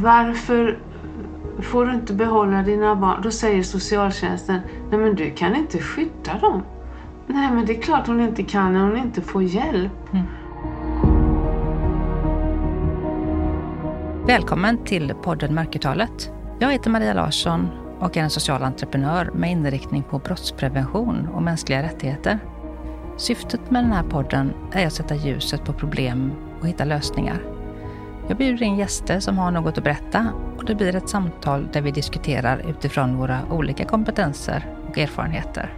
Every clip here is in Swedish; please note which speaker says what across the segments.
Speaker 1: varför får du inte behålla dina barn? Då säger socialtjänsten, nej men du kan inte skydda dem. Nej men det är klart hon inte kan när hon inte får hjälp. Mm.
Speaker 2: Välkommen till podden Mörkertalet. Jag heter Maria Larsson och är en social entreprenör med inriktning på brottsprevention och mänskliga rättigheter. Syftet med den här podden är att sätta ljuset på problem och hitta lösningar. Jag bjuder in gäster som har något att berätta och det blir ett samtal där vi diskuterar utifrån våra olika kompetenser och erfarenheter.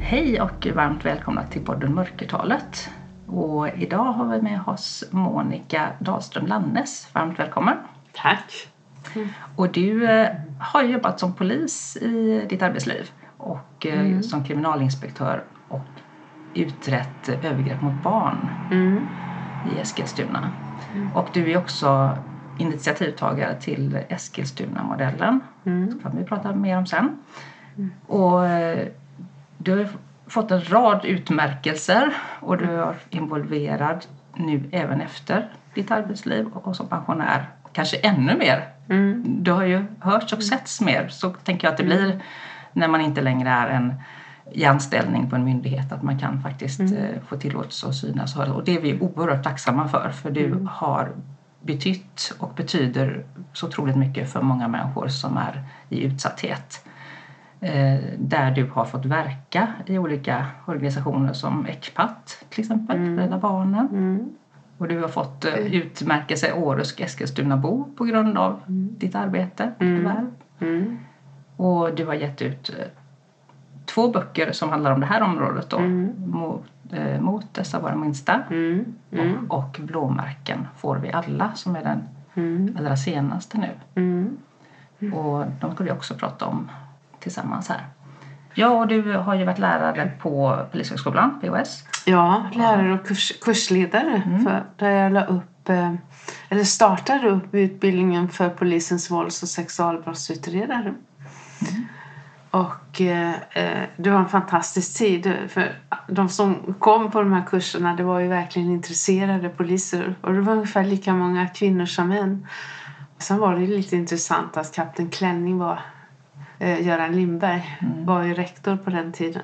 Speaker 2: Hej och varmt välkomna till podden Mörkertalet. Och idag har vi med oss Monica Dahlström Lannes. Varmt välkommen!
Speaker 1: Tack!
Speaker 2: Och du eh, har jobbat som polis i ditt arbetsliv och eh, mm. som kriminalinspektör och utrett övergrepp mot barn mm. i Eskilstuna. Mm. Och du är också initiativtagare till Eskilstuna-modellen. Mm. Kan vi prata mer om sen. Mm. Och eh, du har fått en rad utmärkelser och du är involverad nu även efter ditt arbetsliv och som pensionär. Kanske ännu mer. Mm. Du har ju hörts och setts mer. Så tänker jag att det blir när man inte längre är en i anställning på en myndighet att man kan faktiskt mm. Eh, få tillåtelse att synas. Och det är vi oerhört tacksamma för för du mm. har betytt och betyder så otroligt mycket för många människor som är i utsatthet. Eh, där du har fått verka i olika organisationer som ECPAT till exempel, mm. Rädda Barnen. Mm. Och du har fått uh, utmärkelse Årets Eskilstunabo på grund av mm. ditt arbete. Mm. mm. Och du har gett ut två böcker som handlar om det här området då. Mm. Mot, eh, mot dessa våra minsta mm. Mm. Och, och Blåmärken får vi alla som är den mm. allra senaste nu. Mm. Och de ska vi också prata om tillsammans här. Ja, och du har ju varit lärare på Polishögskolan, POS.
Speaker 1: Ja, lärare och kurs, kursledare mm. för, där jag la upp eh, eller startade upp utbildningen för polisens vålds och sexualbrottsutredare. Mm. Och eh, eh, det var en fantastisk tid. För de som kom på de här kurserna det var ju verkligen intresserade poliser. Och det var ungefär lika många kvinnor som män. Sen var det lite intressant att kapten Klänning var eh, Göran Lindberg mm. var ju rektor på den tiden.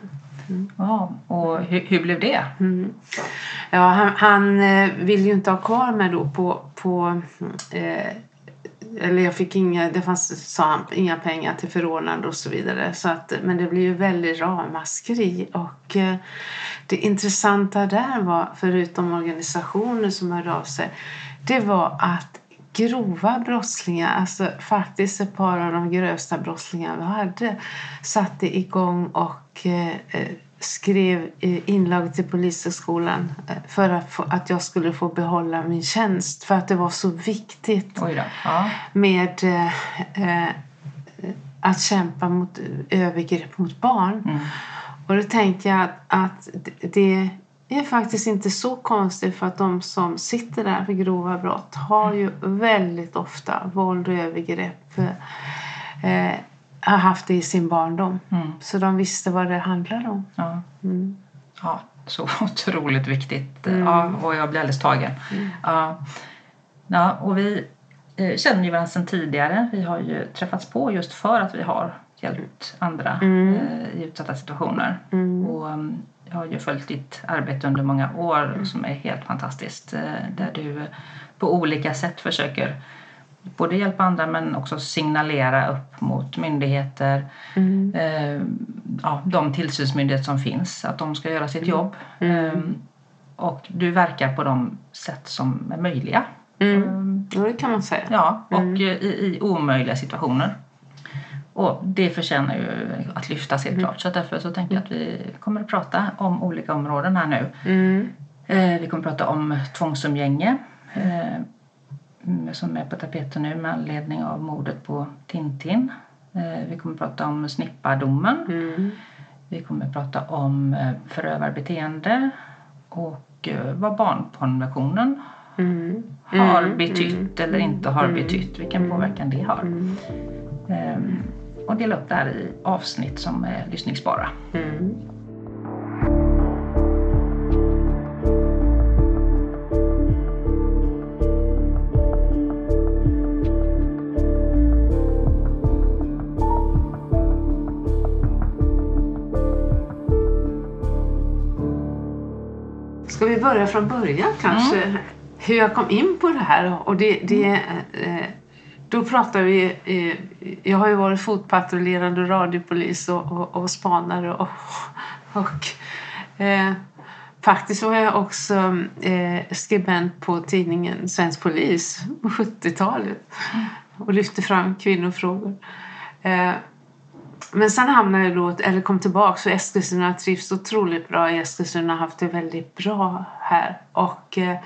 Speaker 2: Mm. Ja, och hur, hur blev det? Mm.
Speaker 1: Ja, han, han eh, ville ju inte ha kvar mig då på, på eh, eller jag fick inga, det fanns, sa han, inga pengar till förordnande och så vidare. Så att, men det blev ju väldigt ramaskri. Och eh, det intressanta där var, förutom organisationer som hörde av sig, det var att grova brottslingar, alltså faktiskt ett par av de grövsta brottslingar vi hade, satte igång och eh, eh skrev inlag till Polishögskolan eh, för att, få, att jag skulle få behålla min tjänst. För att det var så viktigt ja. med eh, eh, att kämpa mot övergrepp mot barn. Mm. Och då tänkte jag att, att det är faktiskt inte så konstigt för att de som sitter där för grova brott har ju väldigt ofta våld och övergrepp eh, har haft det i sin barndom. Mm. Så de visste vad det handlade om.
Speaker 2: Ja, mm. ja så otroligt viktigt. Mm. Ja, och jag blir alldeles tagen. Mm. Ja. ja, och vi eh, känner ju varandra sedan tidigare. Vi har ju träffats på just för att vi har hjälpt andra mm. eh, i utsatta situationer. Mm. Och, jag har ju följt ditt arbete under många år som är helt fantastiskt. Eh, där du på olika sätt försöker både hjälpa andra men också signalera upp mot myndigheter, mm. eh, ja, de tillsynsmyndigheter som finns, att de ska göra sitt mm. jobb. Mm. Eh, och du verkar på de sätt som är möjliga.
Speaker 1: Mm. Ja, det kan man säga.
Speaker 2: Ja, och mm. i, i omöjliga situationer. Och det förtjänar ju att lyftas helt mm. klart. Så därför så tänker jag att vi kommer att prata om olika områden här nu. Mm. Eh, vi kommer att prata om tvångsumgänge. Eh, som är på tapeten nu med anledning av mordet på Tintin. Eh, vi kommer att prata om snippadomen. Mm. Vi kommer att prata om eh, förövarbeteende och eh, vad barnkonventionen mm. har mm. betytt eller inte har mm. betytt. Vilken påverkan det har. Mm. Ehm, och dela upp det här i avsnitt som är lyssningsbara.
Speaker 1: Börja från början kanske? Mm. Hur jag kom in på det här. Och det, det, eh, då pratar vi... Eh, jag har ju varit fotpatrullerande radiopolis och, och, och spanare och, och eh, Faktiskt var jag också eh, skribent på tidningen Svensk Polis på 70-talet och lyfte fram kvinnofrågor. Eh, men sen hamnade jag då, eller kom tillbaka för Eskilstuna trivs otroligt bra i Eskilstuna, har haft det väldigt bra här och eh,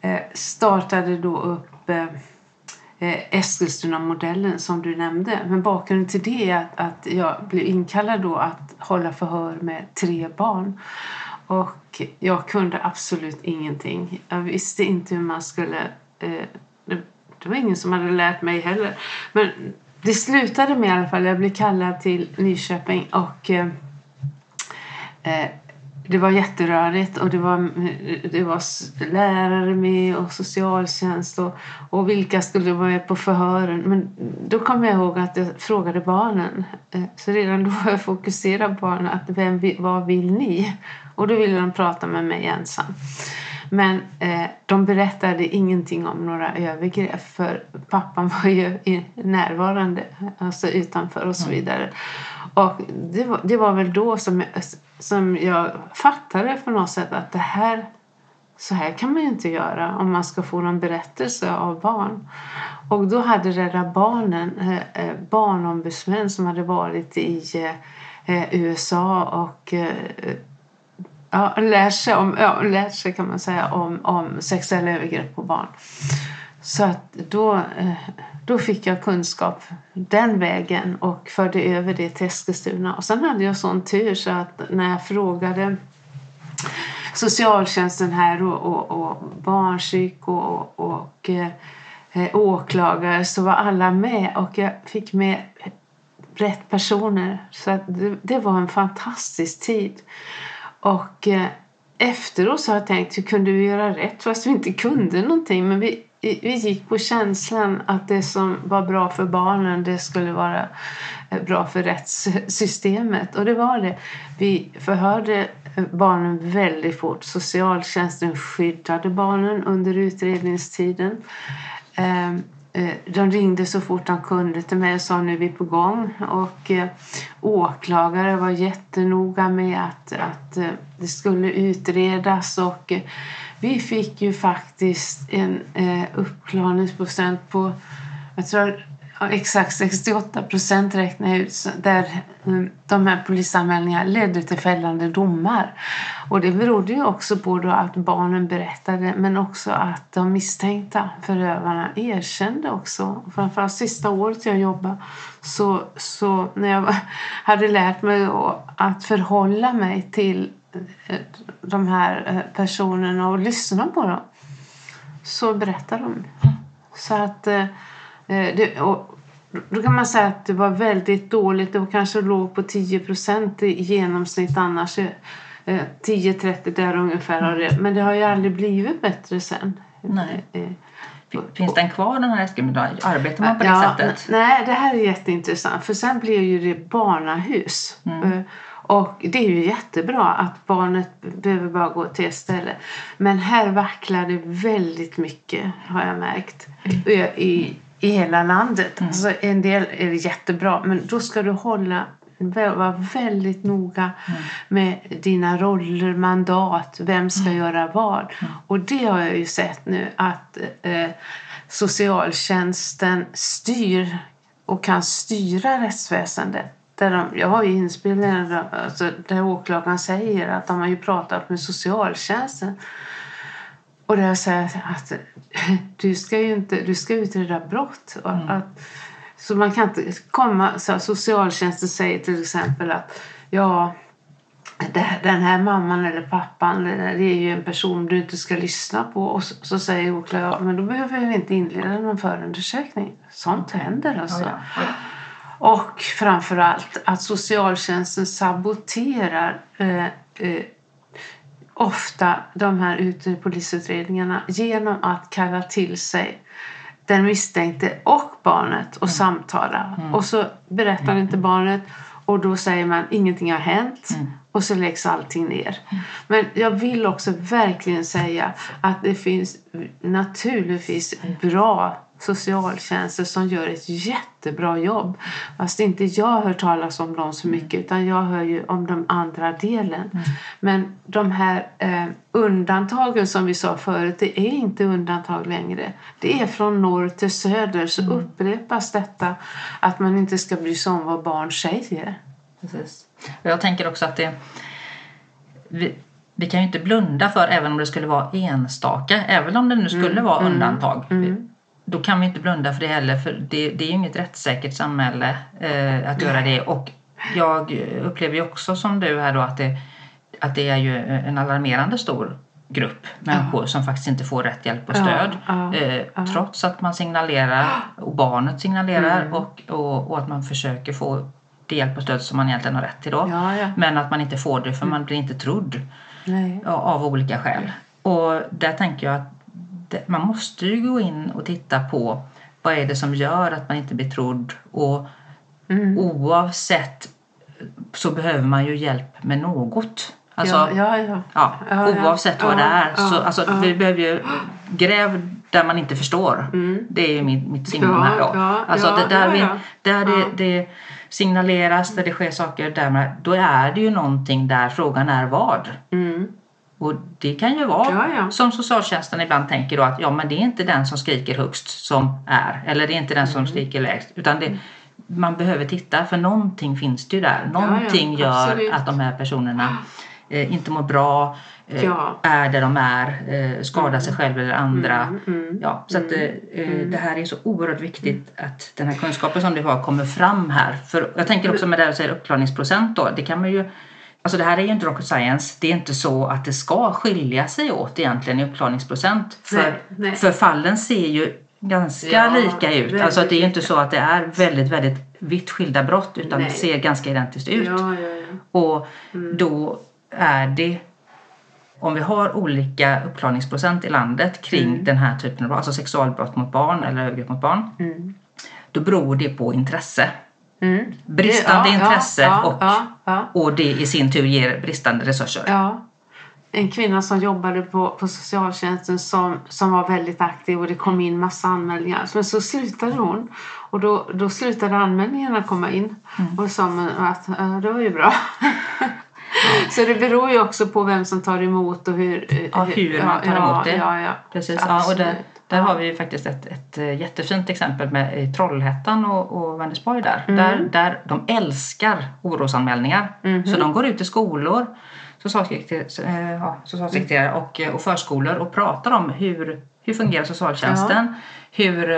Speaker 1: eh, startade då upp eh, eh, Eskilstuna-modellen som du nämnde. Men bakgrunden till det är att, att jag blev inkallad då att hålla förhör med tre barn. Och jag kunde absolut ingenting. Jag visste inte hur man skulle... Eh, det, det, var ingen som hade lärt mig heller. Men det slutade med i alla fall. Jag blev kallad till Nyköping och eh, eh det var jätterörigt och det var, eh, det var lärare med och socialtjänst och, och vilka skulle vara med på förhören. Men då kom jag ihåg att jag frågade barnen. Eh, så redan då var jag fokuserad på barnen. Att vem, vad vill ni? Och då ville de prata med mig ensam. Men eh, de berättade ingenting om några övergrepp för pappan var ju närvarande, alltså utanför och så mm. vidare. Och det var, det var väl då som jag, som jag fattade på något sätt att det här så här kan man ju inte göra om man ska få någon berättelse av barn. Och då hade Rädda Barnen eh, eh barnombudsmän som hade varit i eh, USA och eh, ja, lärt sig, om, ja, lär sig kan man säga om, om sexuella övergrepp på barn. Så att då, eh, då fick jag kunskap den vägen och förde över det till Eskilstuna. Och sen hade jag sån tur så att när jag frågade socialtjänsten här och, och, och barnpsyk och, och eh, åklagare så var alla med och jag fick med rätt personer. Så att det, det var en fantastisk tid. Och eh, efteråt så har jag tänkt hur kunde vi göra rätt fast vi inte kunde någonting. Men vi, vi gick på känslan att det som var bra för barnen det skulle vara eh, bra för rättssystemet. Och det var det. Vi förhörde eh, barnen väldigt fort. Socialtjänsten skyddade barnen under utredningstiden. Ehm, Eh, de ringde så fort de kunde till mig och sa nu är vi på gång. Och eh, åklagare var jättenoga med att, att eh, det skulle utredas och eh, vi fick ju faktiskt en eh, uppklarningsprocent på jag tror exakt 68 procent räknar jag ut där mm, de här polisanmälningarna ledde till fällande domar. Och det berodde ju också på då att barnen berättade men också att de misstänkta förövarna erkände också. Framförallt sista året jag jobbade så, så när jag hade lärt mig att förhålla mig till eh, de här eh, personerna och lyssna på dem så berättade de. Så att eh, det, och då kan man säga att det var väldigt dåligt. Det kanske låg på 10 procent i genomsnitt annars. 10-30 eh, där ungefär. Men det har ju aldrig blivit bättre sen.
Speaker 2: Nej. Eh, Finns den kvar den här Eskilstuna? Arbetar man på det
Speaker 1: ja,
Speaker 2: sättet?
Speaker 1: Nej, det här är jätteintressant. För sen blev ju det barnahus. Mm. Eh, och det är ju jättebra att barnet behöver bara gå till ett ställe. Men här vacklar det väldigt mycket har jag märkt. Mm. I, i hela landet. Mm. Alltså, en del är jättebra men då ska du hålla vara väldigt noga mm. med dina roller, mandat, vem ska mm. göra vad. Mm. Och det har jag ju sett nu att eh, socialtjänsten styr och kan styra rättsväsendet. Där de, jag har ju inspelningar alltså, där åklagaren säger att de har ju pratat med socialtjänsten och där jag säger att du ska ju inte, du ska utreda brott. Mm. Att, så man kan inte komma, så socialtjänsten säger till exempel att ja, den här mamman eller pappan det är ju en person du inte ska lyssna på. Och så, så säger åklagaren, men då behöver vi inte inleda någon förundersökning. Sånt händer alltså. Ja, ja. Och framförallt att socialtjänsten saboterar eh, eh, ofta de här polisutredningarna genom att kalla till sig den misstänkte och barnet och mm. samtala. Mm. Och så berättar inte barnet Och då säger man ingenting har hänt
Speaker 2: Mm.
Speaker 1: och så läggs allting ner. Men jag vill också verkligen säga att det finns naturligtvis bra socialtjänster som gör ett jättebra jobb. Fast inte jag hör talas om dem så mycket utan jag hör ju om den andra delen. Men de här eh, undantagen som vi sa förut, det är inte undantag längre. Det är från norr till söder så upprepas detta att man inte ska bry sig om vad barn säger.
Speaker 2: Precis. Och jag tänker också att det... Vi, vi kan ju inte blunda för även om det skulle vara enstaka, även om det nu skulle vara undantag. Då kan vi inte blunda för det heller för det, det är ju inget rättssäkert samhälle eh, att göra det. Och jag upplever ju också som du här då att det, att det är ju en alarmerande stor grupp människor som faktiskt inte får rätt hjälp och
Speaker 1: Ja,
Speaker 2: stöd.
Speaker 1: ja,
Speaker 2: eh,
Speaker 1: ja.
Speaker 2: Trots att man signalerar och barnet signalerar och, och, och att man försöker få det hjälp och stöd som man egentligen har rätt till då.
Speaker 1: Ja, ja.
Speaker 2: Men att man inte får det för man blir inte trodd ja, av olika skäl. Och där tänker jag att man måste ju gå in och titta på vad är det som gör att man inte blir trodd och
Speaker 1: Mm.
Speaker 2: oavsett så behöver man ju hjälp med något. Alltså,
Speaker 1: ja, ja, ja.
Speaker 2: Ja, oavsett vad det är. Så, alltså. Vi behöver ju gräv där man inte förstår. Det är ju mitt, mitt signum här då. alltså, det, där vi, där det, det signaleras, där det sker saker, där då är det ju någonting där frågan är vad.
Speaker 1: Mm.
Speaker 2: Och det kan ju vara
Speaker 1: Ja, ja.
Speaker 2: som socialtjänsten ibland tänker då att ja men det är inte den som skriker högst som är eller det är inte den
Speaker 1: Mm.
Speaker 2: som skriker lägst utan det, man behöver titta för någonting finns det ju där.
Speaker 1: ja,
Speaker 2: Någonting gör
Speaker 1: absolut.
Speaker 2: att de här personerna eh, inte mår bra, eh,
Speaker 1: Ja.
Speaker 2: är där de är, eh, skadar sig själv eller andra.
Speaker 1: Mm, mm.
Speaker 2: Ja, så att, eh, eh, det här är så oerhört viktigt att den här kunskapen som du har kommer fram här. För jag tänker också med det du säger uppklarningsprocent då, det kan man ju Alltså det här är ju inte rocket science. Det är inte så att det ska skilja sig åt egentligen i uppklarningsprocent. För,
Speaker 1: Nej, nej.
Speaker 2: för fallen ser ju ganska
Speaker 1: Ja,
Speaker 2: lika ut. Alltså att det är ju inte så att det är väldigt, väldigt vitt skilda brott utan
Speaker 1: Nej.
Speaker 2: det ser ganska identiskt ut.
Speaker 1: Ja, ja.
Speaker 2: Och
Speaker 1: Mm.
Speaker 2: då är det om vi har olika uppklarningsprocent i landet kring
Speaker 1: Mm.
Speaker 2: den här typen av brott, alltså sexualbrott mot barn eller övergrepp mot barn.
Speaker 1: Mm.
Speaker 2: Då beror det på intresse.
Speaker 1: Mm.
Speaker 2: Bristande
Speaker 1: Ja, ja,
Speaker 2: intresse
Speaker 1: ja,
Speaker 2: och,
Speaker 1: ja, ja.
Speaker 2: och det i sin tur ger bristande resurser.
Speaker 1: Ja. En kvinna som jobbade på, på socialtjänsten som, som var väldigt aktiv och det kom in massa anmälningar. Men så slutade hon och då, då slutade anmälningarna komma in.
Speaker 2: Mm.
Speaker 1: Och sa man att ja, det var ju bra. Så det beror ju också på vem som tar emot och hur,
Speaker 2: Ja, hur man tar
Speaker 1: ja,
Speaker 2: emot det.
Speaker 1: Ja, ja.
Speaker 2: Precis, ja, och
Speaker 1: Absolut.
Speaker 2: Där
Speaker 1: Ja.
Speaker 2: har vi faktiskt ett, ett eh, jättefint exempel med Trollhättan och, och Vänersborg där.
Speaker 1: Mm.
Speaker 2: där. Där de älskar orosanmälningar.
Speaker 1: Mhm.
Speaker 2: Så de går ut i skolor, socialsekreterare, eh, ja, socialsekreterare och, eh, och förskolor och pratar om hur, hur fungerar socialtjänsten, hur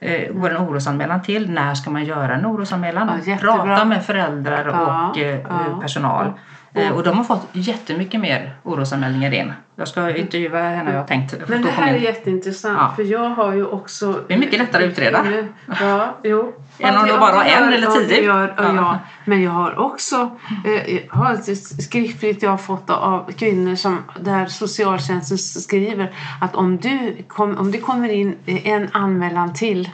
Speaker 2: eh, går en orosanmälan till, när ska man göra en orosanmälan,
Speaker 1: Ja, jättebra.
Speaker 2: prata med föräldrar
Speaker 1: Ja,
Speaker 2: och eh,
Speaker 1: ja.
Speaker 2: personal. Eh, Och de har fått jättemycket mer orosanmälningar in. Jag ska intervjua henne har jag tänkt.
Speaker 1: Men det här är
Speaker 2: in.
Speaker 1: jätteintressant
Speaker 2: Ja.
Speaker 1: för jag har ju också...
Speaker 2: Det är mycket lättare att utreda.
Speaker 1: Ja, jo.
Speaker 2: Än om du bara har en eller tio.
Speaker 1: Gör, ja.
Speaker 2: Ja.
Speaker 1: Ja. Men jag har också eh, jag har ett skriftligt jag har fått av kvinnor som där socialtjänsten skriver att om du, kom, om det kommer in en anmälan till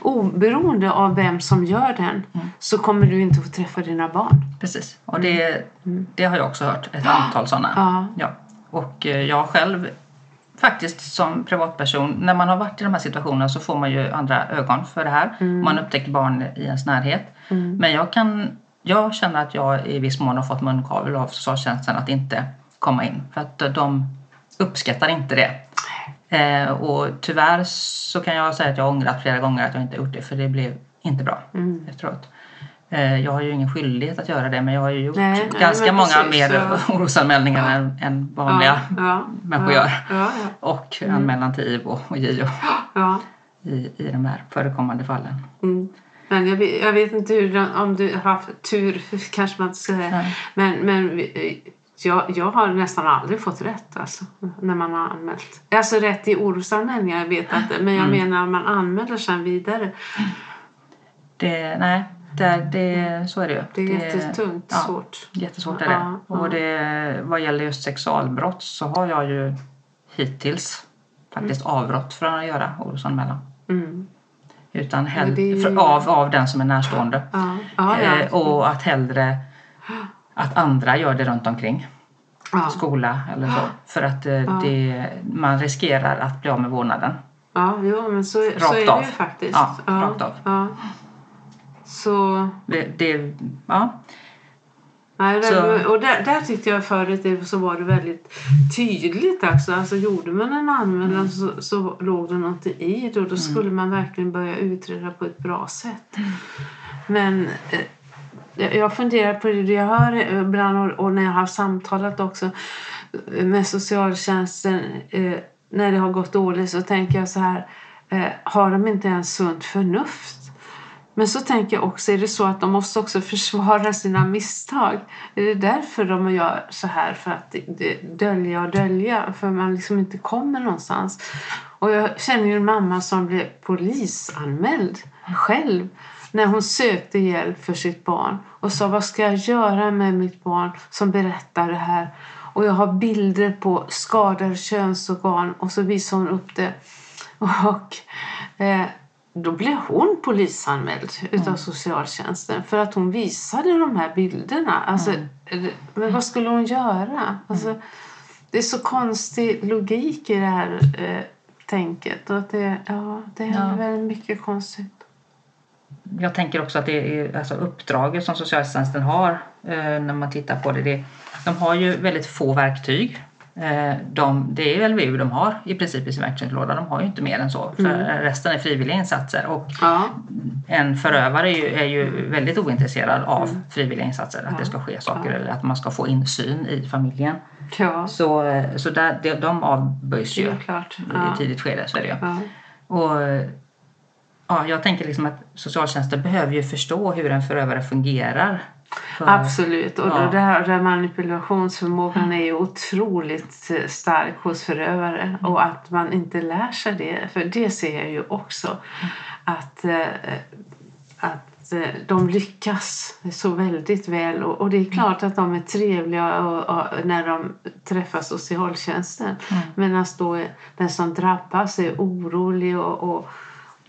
Speaker 1: oberoende av vem som gör den
Speaker 2: Mm.
Speaker 1: så kommer du inte få träffa dina barn.
Speaker 2: Precis, och det, det har jag också hört ett antal sådana.
Speaker 1: Ja.
Speaker 2: Ja. Och eh, jag själv faktiskt som privatperson, när man har varit i de här situationerna så får man ju andra ögon för det här. Man upptäcker barn i ens närhet. Men jag kan jag känner att jag i viss mån har fått munkavel av socialtjänsten att inte komma in. För att de uppskattar inte det. Eh, och tyvärr så kan jag säga att jag har ångrat flera gånger att jag inte gjort det för det blev inte bra
Speaker 1: Mm.
Speaker 2: efteråt. Eh, jag har ju ingen skyldighet att göra det men jag har ju gjort
Speaker 1: Nej, nej,
Speaker 2: ganska
Speaker 1: men
Speaker 2: många
Speaker 1: precis,
Speaker 2: mer
Speaker 1: ja.
Speaker 2: orosanmälningar än, än vanliga
Speaker 1: ja, ja,
Speaker 2: människor
Speaker 1: ja,
Speaker 2: gör.
Speaker 1: Ja, ja,
Speaker 2: Och anmälan till IVO och JO
Speaker 1: ja.
Speaker 2: i, i de här förekommande fallen.
Speaker 1: Mm. Men jag vet, jag vet inte hur, om du har haft tur, kanske man inte ska säga.
Speaker 2: Nej.
Speaker 1: Men, men vi- jag, jag har nästan aldrig fått rätt alltså, när man har anmält. Alltså rätt i orosanmälningar, jag vet att Men jag
Speaker 2: Mm.
Speaker 1: menar man anmäler sen vidare.
Speaker 2: Det, nej, det, det, så är det ju.
Speaker 1: Det är jättetungt,
Speaker 2: ja,
Speaker 1: svårt.
Speaker 2: Jättesvårt är det.
Speaker 1: Ja, ja.
Speaker 2: Och det, vad gäller just sexualbrott så har jag ju hittills faktiskt avrått från att göra orosanmälan.
Speaker 1: Mm.
Speaker 2: Utan hell-
Speaker 1: det ju-
Speaker 2: för, av, av den som är närstående.
Speaker 1: Ja, ja, ja.
Speaker 2: Eh, och att hellre att andra gör det runt omkring.
Speaker 1: ja.
Speaker 2: Skola eller så. För att eh, det, man riskerar att bli av med vårdnaden.
Speaker 1: ja, jo, men så, så är det ju faktiskt.
Speaker 2: Ja, rakt av.
Speaker 1: Ja. Så,
Speaker 2: Det, det, ja.
Speaker 1: nej, det, och där, där tyckte jag förut så var det väldigt tydligt. Alltså, alltså gjorde man en anmälan så, så låg det något i det och då skulle man verkligen börja utreda på ett bra sätt. Men eh, jag- funderar på det jag hör eh, ibland och, när jag har samtalat också eh, med socialtjänsten eh, när det har gått dåligt så tänker jag så här har de inte ens sunt förnuft? Men så tänker jag också, är det så att de måste också försvara sina misstag? Är det därför de gör så här? För att dölja och dölja? För man liksom inte kommer någonstans. Och jag känner ju en mamma som blev polisanmäld själv när hon sökte hjälp för sitt barn och sa vad ska jag göra med mitt barn som berättar det här? Och jag har bilder på skadade könsorgan och så visar hon upp det. Och eh, då blev hon polisanmäld utav socialtjänsten för att hon visade de här bilderna. Alltså, eh, Men vad skulle hon göra? Alltså, det är så konstig logik i det här eh, tänket. Och det, ja, det är
Speaker 2: Ja.
Speaker 1: väldigt mycket konstigt.
Speaker 2: Jag tänker också att det är alltså uppdraget som socialtjänsten har eh, när man tittar på det. det. De har ju väldigt få verktyg. Eh, de, det är LVU de har i princip i sin verktygslåda. De har ju inte mer än så. För resten är frivilliga insatser. Och
Speaker 1: Ja,
Speaker 2: en förövare är ju, är ju väldigt ointresserad av frivilliga insatser. Att det ska ske saker eller att man ska få insyn i familjen.
Speaker 1: ja
Speaker 2: Så, eh, så där, de, de avböjs ju i
Speaker 1: Ja.
Speaker 2: tidigt skede. Så är det ju.
Speaker 1: Ja.
Speaker 2: Och, ja, jag tänker liksom att socialtjänsten behöver ju förstå hur en förövare fungerar. För-
Speaker 1: Absolut. Och
Speaker 2: Ja.
Speaker 1: det här, den manipulationsförmågan är ju otroligt eh, stark hos förövare. Och att man inte lär sig det. För det ser jag ju också. Att, eh, att eh, de lyckas så väldigt väl. Och, och det är klart att de är trevliga och, och, när de träffar socialtjänsten. Medan då den som drabbas är orolig och, och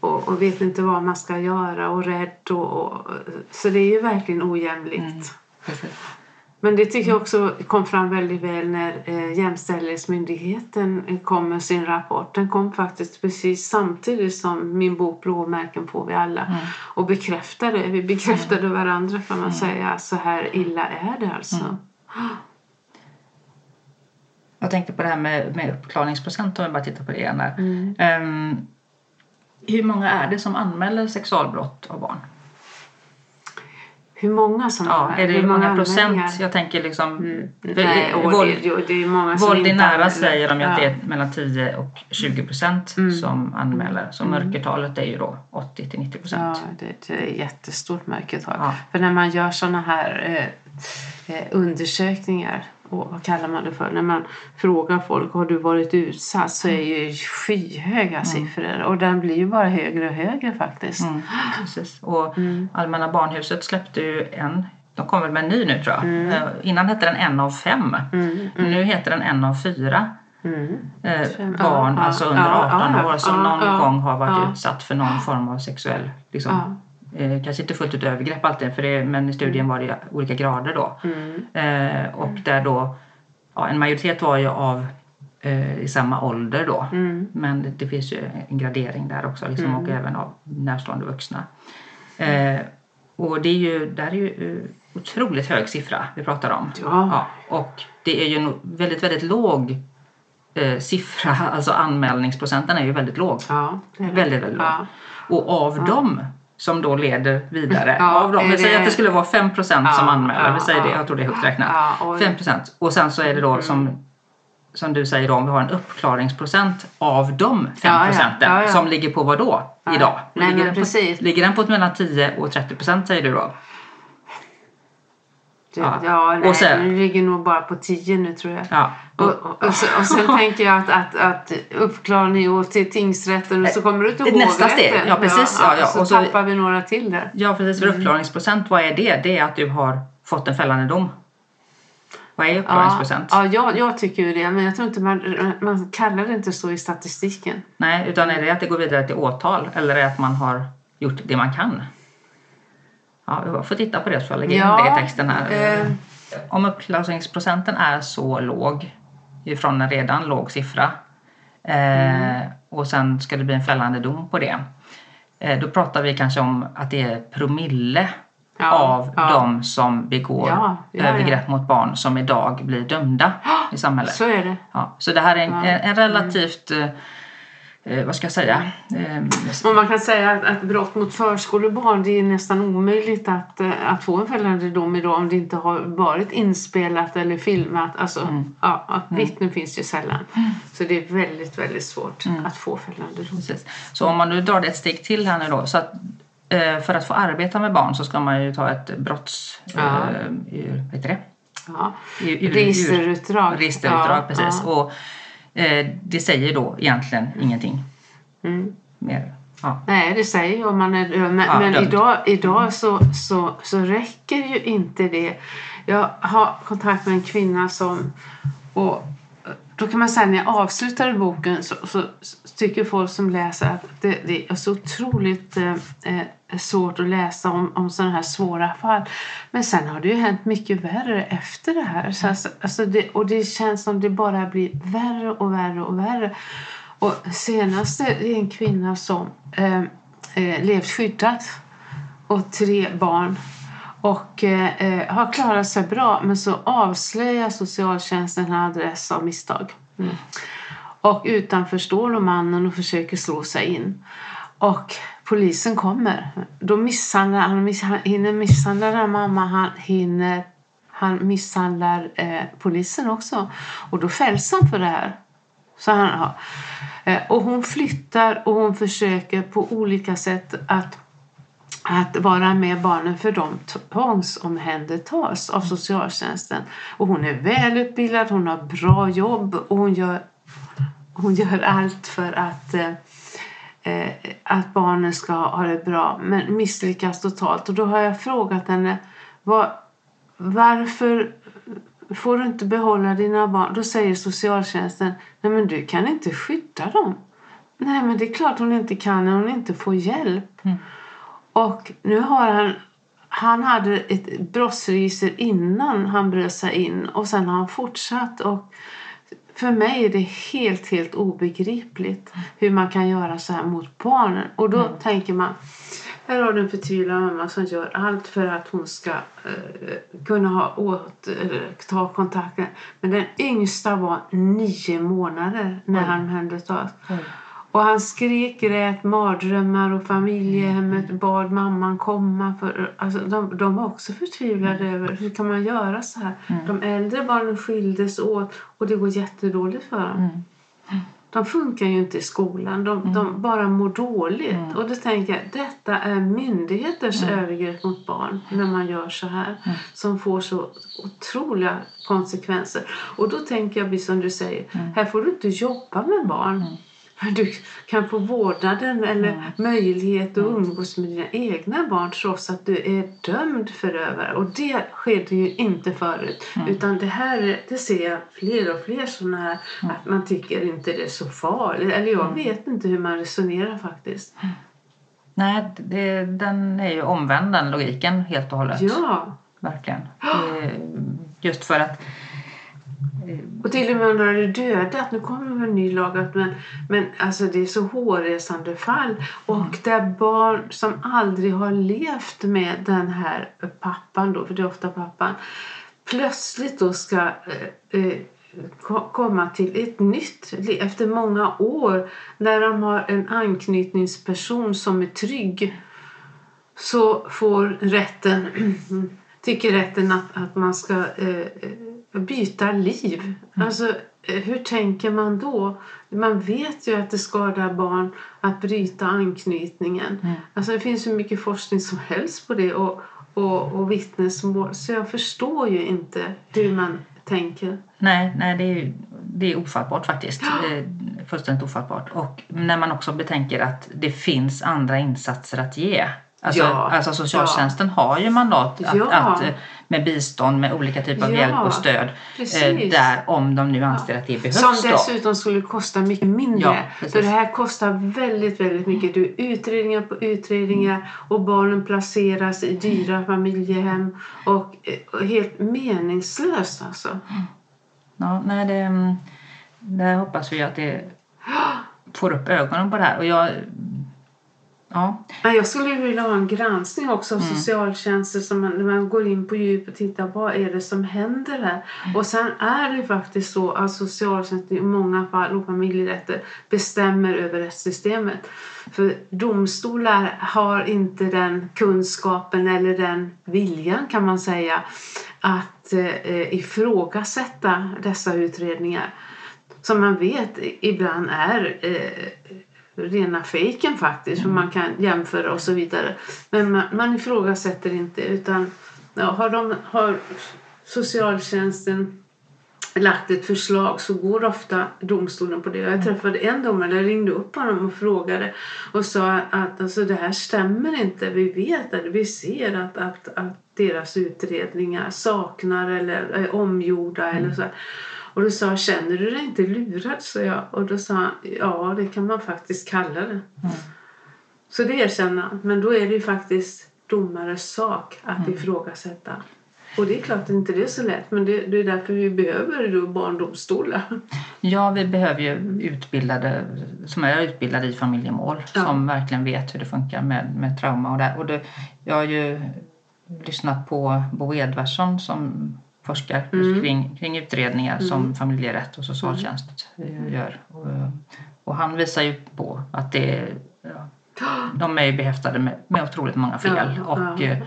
Speaker 1: och, och vet inte vad man ska göra och rädd. Och, och, så det är ju verkligen ojämlikt.
Speaker 2: Precis.
Speaker 1: Men det tycker jag också kom fram väldigt väl när eh, Jämställdhetsmyndigheten eh, kom med sin rapport. Den kom faktiskt precis samtidigt som min bok Blåmärken får vi alla. Och bekräftade, vi bekräftade varandra kan man säga. Så här illa är det alltså.
Speaker 2: Jag tänkte på det här med, med uppklarningsprocent om vi bara tittar på det igen.
Speaker 1: Mm.
Speaker 2: Ehm, hur många är det som anmäler sexualbrott av barn?
Speaker 1: Hur många som
Speaker 2: Ja, är det
Speaker 1: hur
Speaker 2: många procent?
Speaker 1: anmälningar?
Speaker 2: Jag tänker liksom...
Speaker 1: Mm. Nej,
Speaker 2: våld,
Speaker 1: det, det är många som
Speaker 2: våld i nära
Speaker 1: anmäler.
Speaker 2: säger de ju att
Speaker 1: Ja.
Speaker 2: det är mellan 10 och 20 procent
Speaker 1: Mm.
Speaker 2: som anmäler. Så mörkertalet är ju då 80 till 90
Speaker 1: Ja,
Speaker 2: procent.
Speaker 1: det, det är ett jättestort mörkertal.
Speaker 2: Ja.
Speaker 1: För när man gör såna här eh, eh, undersökningar, vad kallar man det för? När man frågar folk, har du varit utsatt? Så är ju skyhöga siffror. Och den blir ju bara högre och högre faktiskt.
Speaker 2: Mm, precis. Och
Speaker 1: Mm.
Speaker 2: Allmänna Barnhuset släppte ju en, de kommer med en ny nu tror jag.
Speaker 1: Mm.
Speaker 2: Eh, Innan hette den en av fem. Nu heter den en av fyra.
Speaker 1: Mm.
Speaker 2: eh, barn,
Speaker 1: ja,
Speaker 2: alltså under
Speaker 1: ja,
Speaker 2: 18
Speaker 1: ja,
Speaker 2: år som någon gång har varit utsatt för någon form av sexuell, liksom, eh, kanske inte fullt ut övergrepp alltid, för det, men i studien var det olika grader då.
Speaker 1: Mm.
Speaker 2: Eh, och där då, ja, en majoritet var ju av eh, i samma ålder då.
Speaker 1: Mm.
Speaker 2: Men det, det finns ju en gradering där också liksom, och även av närstående vuxna. Eh, och det är ju, där är ju eh, otroligt hög siffra vi pratar om.
Speaker 1: Ja.
Speaker 2: och det är ju en väldigt, väldigt låg eh, siffra, alltså anmälningsprocenten är ju väldigt låg.
Speaker 1: Ja.
Speaker 2: Väldigt, väldigt låg.
Speaker 1: Ja.
Speaker 2: Och av dem som då leder vidare,
Speaker 1: Ja,
Speaker 2: av dem, vi säger
Speaker 1: det-
Speaker 2: att det skulle vara 5% som
Speaker 1: Ja,
Speaker 2: anmäler,
Speaker 1: ja,
Speaker 2: vi säger det,
Speaker 1: ja.
Speaker 2: jag tror det är högt räknat.
Speaker 1: Ja, oj.
Speaker 2: 5 och sen så är det då som, som du säger då, om vi har en uppklaringsprocent av de 5
Speaker 1: Ja, ja.
Speaker 2: procenten som ligger på vad då idag?
Speaker 1: Nej,
Speaker 2: ligger, den. På, ligger den på mellan 10 och 30 procent säger du då?
Speaker 1: Det,
Speaker 2: Ja.
Speaker 1: ja, nej,
Speaker 2: Och sen-
Speaker 1: den ligger nog bara på 10 nu tror jag.
Speaker 2: Ja.
Speaker 1: Och, och, och, sen, och sen tänker jag att, att, att uppklarning och till tingsrätten och så kommer du till
Speaker 2: Nästa steg,
Speaker 1: hovrätten.
Speaker 2: ja, precis, ja, ja.
Speaker 1: Så,
Speaker 2: Och så-
Speaker 1: tappar vi några till där.
Speaker 2: Ja precis, för uppklaringsprocent, vad är det? Det är att du har fått en fällande dom. Vad är uppklaringsprocent?
Speaker 1: Ja, ja jag, jag tycker ju det. Men jag tror inte man, man kallar det inte så i statistiken.
Speaker 2: Nej, utan är det att det går vidare till åtal eller är det att man har gjort det man kan? Ja, jag får titta på det så jag lägger ja, in det i texten här. Eh. Om uppklaringsprocenten är så låg ifrån en redan låg siffra eh, mm. och sen ska det bli en fällande dom på det. Eh, då pratar vi kanske om att det är promille ja, av ja. de som begår ja, övergrepp mot barn som idag blir dömda i samhället.
Speaker 1: Så är det.
Speaker 2: Ja, så det här är en, en relativt mm eh, vad ska jag säga?
Speaker 1: Eh, och man kan säga att, att brott mot förskolebarn det är nästan omöjligt att, eh, att få en fällande dom idag om det inte har varit inspelat eller filmat. Alltså, mm. ja, att mm. vittnen finns ju sällan. Mm. Så det är väldigt, väldigt svårt mm. att få fällande dom. Precis.
Speaker 2: Så om man nu drar det ett steg till här nu då. Så att, eh, för att få arbeta med barn så ska man ju ta ett brotts... Ja. Eh, vad heter det?
Speaker 1: Ja. Registerutdrag.
Speaker 2: Registerutdrag, ja, precis. Ja. Och, Eh, det säger då egentligen ingenting.
Speaker 1: Mm. Mer. Ja. Nej, det säger om man är Men, ja, men idag, idag så, så, så räcker ju inte det. Jag har kontakt med en kvinna som... Och då kan man säga när jag avslutade boken så, så tycker folk som läser att det, det är så otroligt eh, eh svårt att läsa om, om sådana här svåra fall. Men sen har det ju hänt mycket värre efter det här. Så alltså, alltså det, och det känns som det bara blir värre och värre och värre. Och senast är en kvinna som eh, eh, levt skyddat och tre barn och eh, har klarat sig bra men så avslöjar socialtjänsten hennes adress av misstag. Mm. Och utanför står då mannen och försöker slå sig in. Och polisen kommer. Då misshandlar han, han hinner misshandla den mamma, han hinner han misshandlar eh, polisen också. Och då fälls han för det här. Så han, eh, och hon flyttar och hon försöker på olika sätt att att vara med barnen för de tvångsomhändertas av socialtjänsten. Och hon är välutbildad, hon har bra jobb och hon gör, hon gör allt för att, eh, att barnen ska ha det bra men misslyckas totalt. Och då har jag frågat henne var, varför får du inte behålla dina barn? Då säger socialtjänsten nej men du kan inte skydda dem. Nej men det är klart hon inte kan när hon inte får hjälp. Mm. Och nu har han han hade ett brottsregister innan han bröt sig in och sen har han fortsatt. Och för mig är det helt, helt obegripligt hur man kan göra så här mot barnen. Och då mm. tänker man, här har du en förtvivlad mamma som gör allt för att hon ska eh, kunna ha åt, eh, ta kontakten. Men den yngsta var nio månader när mm. han omhändertogs. Mm. Och han skrek, grät mardrömmar och familjehemmet bad mamman komma. För, alltså, de, de var också förtvivlade mm. över hur kan man göra så här. Mm. De äldre barnen skildes åt och det går jättedåligt för dem. Mm. De funkar ju inte i skolan, de, mm. de bara mår dåligt. Mm. Och då tänker jag, detta är myndigheters mm. övergrepp mot barn när man gör så här. Mm. Som får så otroliga konsekvenser. Och då tänker jag, som du säger, mm. här får du inte jobba med barn. Du kan få vårdnaden eller mm. möjlighet att umgås med dina egna barn trots att du är dömd förövare. Och det skedde ju inte förut. Mm. Utan det här det ser jag fler och fler sådana här mm. att man tycker inte det är så farligt. Eller jag mm. vet inte hur man resonerar faktiskt.
Speaker 2: Nej, det, den är ju omvänd den logiken helt och hållet.
Speaker 1: Ja.
Speaker 2: Verkligen. Just för att
Speaker 1: och till och med om det hade dödat, nu kommer det en ny lag, men, men alltså det är så hårresande fall. Och mm. där barn som aldrig har levt med den här pappan då, för det är ofta pappan, plötsligt då ska eh, eh komma till ett nytt efter många år när de har en anknytningsperson som är trygg så får rätten tycker rätten att, att man ska eh, eh byta liv. Mm. Alltså, eh, hur tänker man då? Man vet ju att det skadar barn att bryta anknytningen. Mm. Alltså, det finns hur mycket forskning som helst på det och, och, och vittnesmål. Så jag förstår ju inte hur man tänker.
Speaker 2: Nej, nej det, är, det är ofattbart faktiskt. Ja. Fullständigt ofattbart. Och när man också betänker att det finns andra insatser att ge Alltså,
Speaker 1: Ja,
Speaker 2: alltså socialtjänsten har ju mandat att,
Speaker 1: Ja.
Speaker 2: att, eh, med bistånd med olika typer av
Speaker 1: Ja,
Speaker 2: hjälp och stöd.
Speaker 1: precis.
Speaker 2: Eh, där om de nu anser att det behövs.
Speaker 1: Som
Speaker 2: då.
Speaker 1: dessutom skulle kosta mycket mindre.
Speaker 2: Ja, precis.
Speaker 1: för det här kostar väldigt, väldigt mycket. Du utredningar på utredningar och barnen placeras i dyra familjehem. Och, eh, och helt meningslöst alltså.
Speaker 2: Ja, nej, det, mm, där hoppas vi att det får upp ögonen på det här. Och jag, ja,
Speaker 1: jag skulle vilja ha en granskning också av
Speaker 2: Mm.
Speaker 1: socialtjänsten så man, när man går in på djup och tittar vad är det som händer här.
Speaker 2: Mm.
Speaker 1: Och sen är det ju faktiskt så att socialtjänsten i många fall och familjerätter bestämmer över rättssystemet. För domstolar har inte den kunskapen eller den viljan kan man säga att eh, ifrågasätta dessa utredningar. Som man vet ibland är eh, rena fejken faktiskt. För man kan jämföra och så vidare. Men man, man ifrågasätter inte utan ja, har, de, har socialtjänsten lagt ett förslag så går ofta domstolen på det. Jag träffade en domare, jag ringde upp honom och frågade och sa att alltså, det här stämmer inte. Vi vet att vi ser att, att, att deras utredningar saknar eller är omgjorda eller så. Och då sa jag, känner du dig inte lurad? Så jag. Och då sa han, ja det kan man faktiskt kalla det. Så det erkänner han. Men då är det ju faktiskt domares sak att ifrågasätta. Och det är klart att inte det är så lätt. Men det, det är därför vi behöver då barndomstolar.
Speaker 2: ja, vi behöver ju utbildade som är utbildade i familjemål
Speaker 1: Ja.
Speaker 2: som verkligen vet hur det funkar med, med trauma. Och det, och det, jag har ju lyssnat på Bo Edvardsson som forskar
Speaker 1: Mm.
Speaker 2: kring, kring utredningar som familjerätt och socialtjänst eh, gör. Och, och han visar ju på att det ja, de är behäftade med, med otroligt många fel.
Speaker 1: Ja,
Speaker 2: och
Speaker 1: ja,
Speaker 2: eh,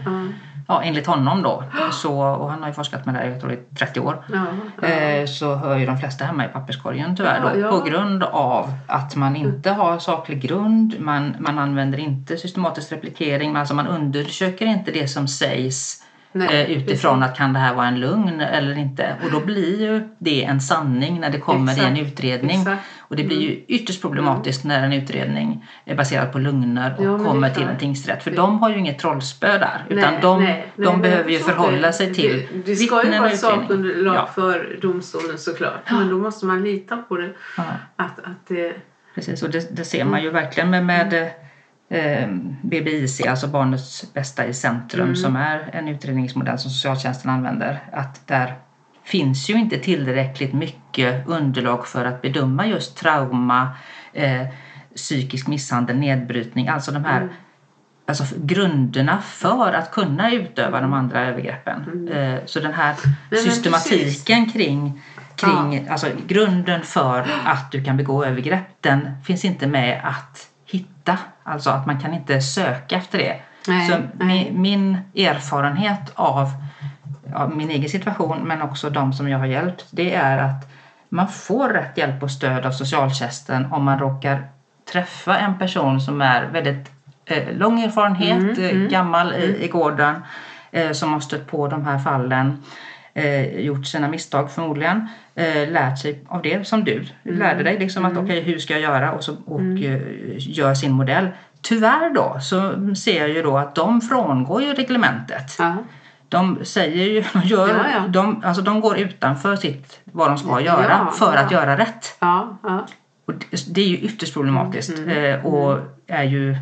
Speaker 1: ja,
Speaker 2: enligt honom då, så, och han har ju forskat med det här jag tror i 30 år,
Speaker 1: ja, ja.
Speaker 2: eh, så hör ju de flesta hemma i papperskorgen tyvärr
Speaker 1: Ja,
Speaker 2: då, på grund av att man inte har saklig grund, man, man använder inte systematisk replikering, alltså man undersöker inte det som sägs
Speaker 1: Nej,
Speaker 2: eh, utifrån att kan det här vara en lugn eller inte. Och då blir ju det en sanning när det kommer i en
Speaker 1: Exakt,
Speaker 2: utredning.
Speaker 1: exakt.
Speaker 2: Och det blir ju ytterst problematiskt när en utredning är baserad på lögner och
Speaker 1: Ja,
Speaker 2: kommer till en tingsrätt. För de har ju inget trollspö där. Utan
Speaker 1: Nej,
Speaker 2: de,
Speaker 1: nej,
Speaker 2: de behöver ju förhålla
Speaker 1: det.
Speaker 2: sig till
Speaker 1: Det, det ska ju vara sakunderlag
Speaker 2: Ja.
Speaker 1: för domstolen såklart. Men då måste man lita på det.
Speaker 2: Ja.
Speaker 1: Att, att det
Speaker 2: Precis, och det, det ser man ju verkligen med, med eh, BBIC, alltså Barnets bästa i centrum, som är en utredningsmodell som socialtjänsten använder. Att där finns ju inte tillräckligt mycket underlag för att bedöma just trauma, eh, psykisk misshandel, nedbrytning, alltså de här Alltså grunderna för att kunna utöva de andra övergreppen. Eh, Så den här
Speaker 1: men
Speaker 2: systematiken kring, kring alltså grunden för att du kan begå övergrepp, den finns inte med att hitta. Alltså att man kan inte söka efter det.
Speaker 1: Nej,
Speaker 2: Så
Speaker 1: nej.
Speaker 2: min, erfarenhet av, av min egen situation men också de som jag har hjälpt, det är att man får rätt hjälp och stöd av socialtjänsten om man råkar träffa en person som är väldigt eh, lång erfarenhet, eh, gammal i, i gården, eh, som har stött på de här fallen, eh, gjort sina misstag förmodligen, eh, lärt sig av det som du lärde dig. Liksom att okej, hur ska jag göra? Och, så, och eh, gör sin modell. Tyvärr då så ser jag ju då att de frångår ju reglementet.
Speaker 1: Ja.
Speaker 2: De säger ju, de, gör,
Speaker 1: Ja, ja.
Speaker 2: De, alltså de går utanför sitt, vad de ska göra
Speaker 1: Ja,
Speaker 2: för att göra rätt. Och det, det är ju ytterst problematiskt
Speaker 1: Mm,
Speaker 2: eh, och är ju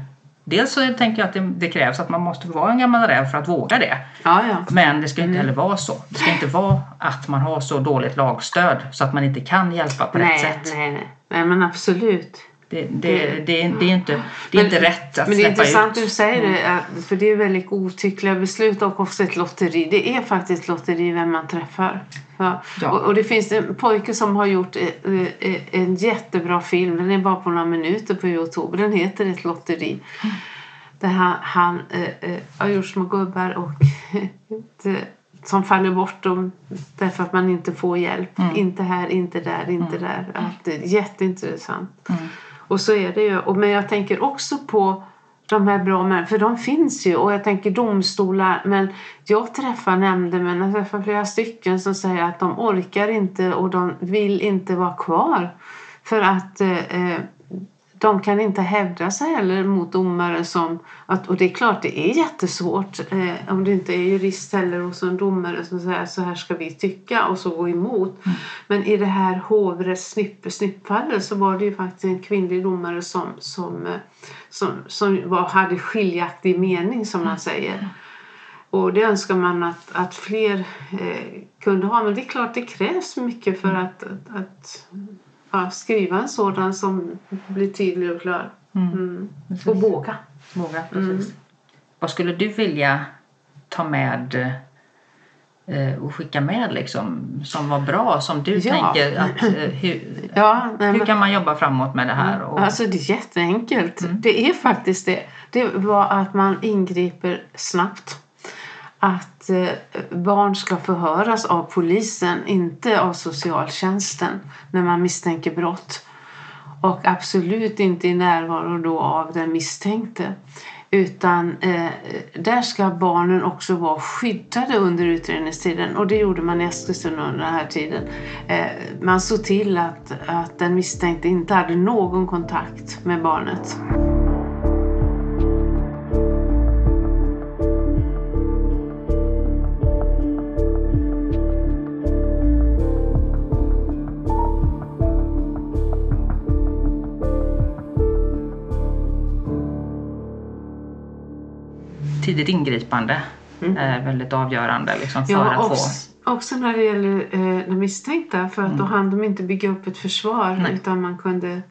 Speaker 2: Dels så tänker jag att det, det krävs att man måste vara en gammal räv för att våga det.
Speaker 1: ja, ja.
Speaker 2: Men det ska inte
Speaker 1: Mm.
Speaker 2: heller vara så. Det ska inte vara att man har så dåligt lagstöd så att man inte kan hjälpa på rätt
Speaker 1: Nej,
Speaker 2: sätt.
Speaker 1: nej, nej. Nej, men absolut.
Speaker 2: Det, det, det, det är inte, det är
Speaker 1: Men-
Speaker 2: inte rätt att
Speaker 1: Men det är
Speaker 2: släppa
Speaker 1: intressant
Speaker 2: ut. Mm.
Speaker 1: du säger det, att- för det är väldigt godtyckliga beslut och också ett lotteri. Det är faktiskt lotteri vem man träffar. Ja.
Speaker 2: Ja.
Speaker 1: Och, och det finns en pojke som har gjort eh, eh, en jättebra film, den är bara på några minuter på Youtube. Den heter Ett lotteri. Där han, han eh, eh, har gjort små gubbar och som faller bort dem därför att man inte får hjälp.
Speaker 2: Mm.
Speaker 1: Inte här, inte där, inte där. Att, det är jätteintressant. Och så är det ju. Och, men jag tänker också på de här bra männen, för de finns ju. Och jag tänker domstolar. Men jag träffar nämndemän, jag träffar flera stycken som säger att de orkar inte och de vill inte vara kvar. För att eh, eh de kan inte hävda sig heller mot domare som... Att, och det är klart, det är jättesvårt eh, om du inte är jurist heller hos en domare som säger så här ska vi tycka och så gå emot. Mm. Men i det här hovrätts snippfallet så var det ju faktiskt en kvinnlig domare som, som, eh, som, som var, hade skiljaktig mening som man mm. säger. Och det önskar man att, att fler eh, kunde ha. Men det är klart det krävs mycket för att, att, att ja, skriva en sådan som blir tydlig och klar. Mm. Mm. Och våga.
Speaker 2: Våga, precis. Mm. Vad skulle du vilja ta med eh, och skicka med liksom, som var bra, som du ja. tänker att eh, hur, ja, nej, hur kan man jobba framåt med det här?
Speaker 1: Och... Alltså det är jätteenkelt. Mm. Det är faktiskt det. Det var att man ingriper snabbt att eh, barn ska förhöras av polisen, inte av socialtjänsten när man misstänker brott. Och absolut inte i närvaro då av den misstänkte. Utan eh, där ska barnen också vara skyddade under utredningstiden och det gjorde man i Eskilstuna under den här tiden. Eh, man såg till att, att den misstänkte inte hade någon kontakt med barnet.
Speaker 2: Tidigt ingripande mm. är väldigt avgörande liksom, för
Speaker 1: ja,
Speaker 2: att
Speaker 1: också, få... Också när det gäller eh, de misstänkta för att mm. då hann de inte bygga upp ett försvar Nej. utan man kunde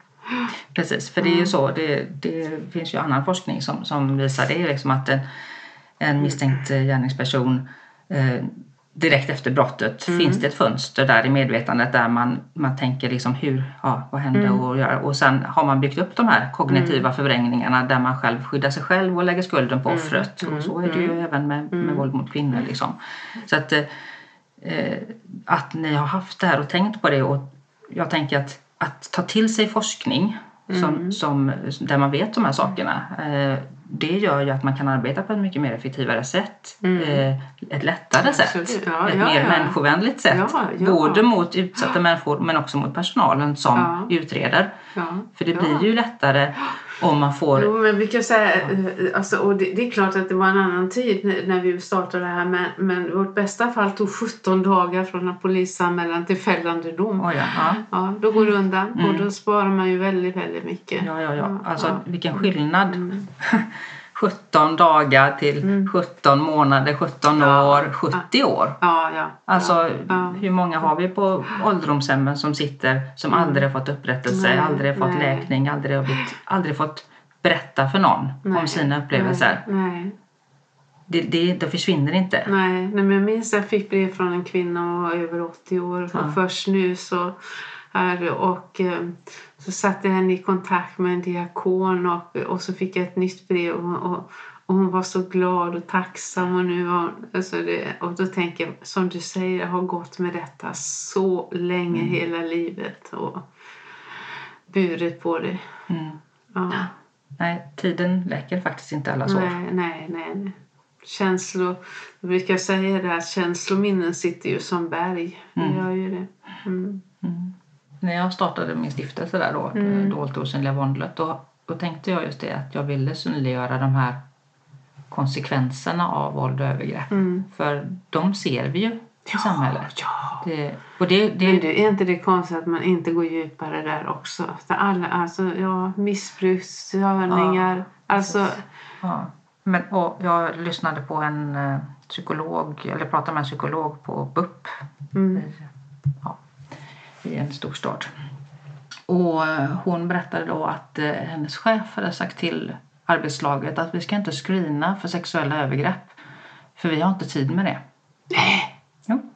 Speaker 2: Precis, för det är ju så. Det, det finns ju annan forskning som, som visar det. Liksom att en, en misstänkt gärningsperson eh, direkt efter brottet mm. finns det ett fönster där i medvetandet där man, man tänker liksom hur, ja, vad hände mm. och. Och sen har man byggt upp de här kognitiva mm. förvrängningarna där man själv skyddar sig själv och lägger skulden på mm. offret. Och så är det ju mm. även med, med mm. våld mot kvinnor. Liksom. Så att, eh, att ni har haft det här och tänkt på det och jag tänker att, att ta till sig forskning som, som, där man vet de här sakerna. Eh, det gör ju att man kan arbeta på ett mycket mer effektivare sätt. Mm. Eh, ett lättare sätt. Ja, ett ja, mer ja. människovänligt sätt. Både mot utsatta människor men också mot personalen som utreder. För det blir ju lättare om man får...
Speaker 1: Jo, men vi kan säga, eh, alltså, och det, det, är klart att det var en annan tid när vi startade det här men, men vårt bästa fall tog 17 dagar från en polisanmälan till fällande dom.
Speaker 2: Oh ja, ja.
Speaker 1: ja, då går det undan mm. och då sparar man ju väldigt, väldigt mycket.
Speaker 2: Ja, ja, ja. Alltså ja. vilken skillnad. Mm. 17 dagar till mm. 17 månader, 17 ja. år, 70 år.
Speaker 1: Ja, ja,
Speaker 2: alltså hur många har vi på ålderdomshemmen som sitter som mm. aldrig har fått upprättelse, nej, aldrig har fått nej. läkning, aldrig, blivit, aldrig fått berätta för någon nej, om sina upplevelser.
Speaker 1: Nej,
Speaker 2: Det, det, det försvinner inte.
Speaker 1: Nej, men jag minns jag fick brev från en kvinna över 80 år och först nu så här och eh, så satte jag henne i kontakt med en diakon och, och så fick jag ett nytt brev och, och, och hon var så glad och tacksam och nu var alltså det, och då tänker jag som du säger jag har gått med detta så länge mm. hela livet och burit på det.
Speaker 2: Mm. Ja. Nej, tiden läker faktiskt inte alla sår.
Speaker 1: Nej, nej, nej. nej. Känslor, jag brukar säga det att känslominnen sitter ju som berg. Det mm. gör ju det. Mm.
Speaker 2: När jag startade min stiftelse där då, mm. Dolt osynliga våldet, då, då tänkte jag just det att jag ville synliggöra de här konsekvenserna av våld och övergrepp. Mm. För de ser vi ju i ja, samhället.
Speaker 1: Ja.
Speaker 2: Det, och det, det,
Speaker 1: Men det, är inte det konstigt att man inte går djupare där också? Alla, alltså, ja, missbruksstörningar. Ja, alltså,
Speaker 2: ja. Men, och jag lyssnade på en uh, psykolog, eller pratade med en psykolog på BUP. Mm. Ja, i en storstad. Och eh, hon berättade då att eh, hennes chef hade sagt till arbetslaget att vi ska inte screena för sexuella övergrepp. För vi har inte tid med det.
Speaker 1: Nej!
Speaker 2: Jo.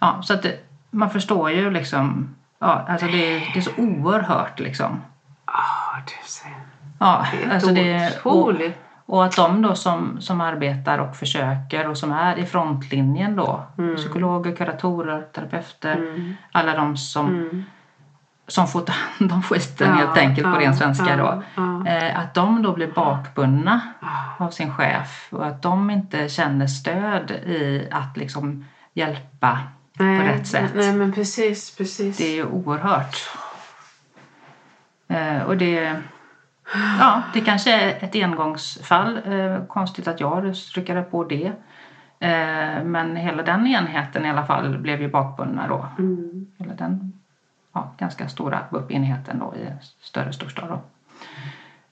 Speaker 2: Ja, så att det, man förstår ju liksom. Ja, alltså det, det är så oerhört liksom.
Speaker 1: Ja, du ser.
Speaker 2: Ja, det är alltså det, otroligt. Och att de då som, som arbetar och försöker och som är i frontlinjen då, mm. psykologer, kuratorer, terapeuter, mm. alla de som, mm. som får ta hand om skiten ja, helt enkelt ja, på ren svenska då. Ja, eh, att de då blir bakbundna av sin chef och att de inte känner stöd i att liksom hjälpa nej, på rätt sätt.
Speaker 1: Nej men precis, precis.
Speaker 2: Det är ju oerhört. Eh, och det, ja, det kanske är ett engångsfall. Eh, konstigt att jag ryckade på det. Eh, men hela den enheten i alla fall blev ju bakbundna då. Mm. Hela den ja, ganska stora BUP-enheten då i en större storstad. Då.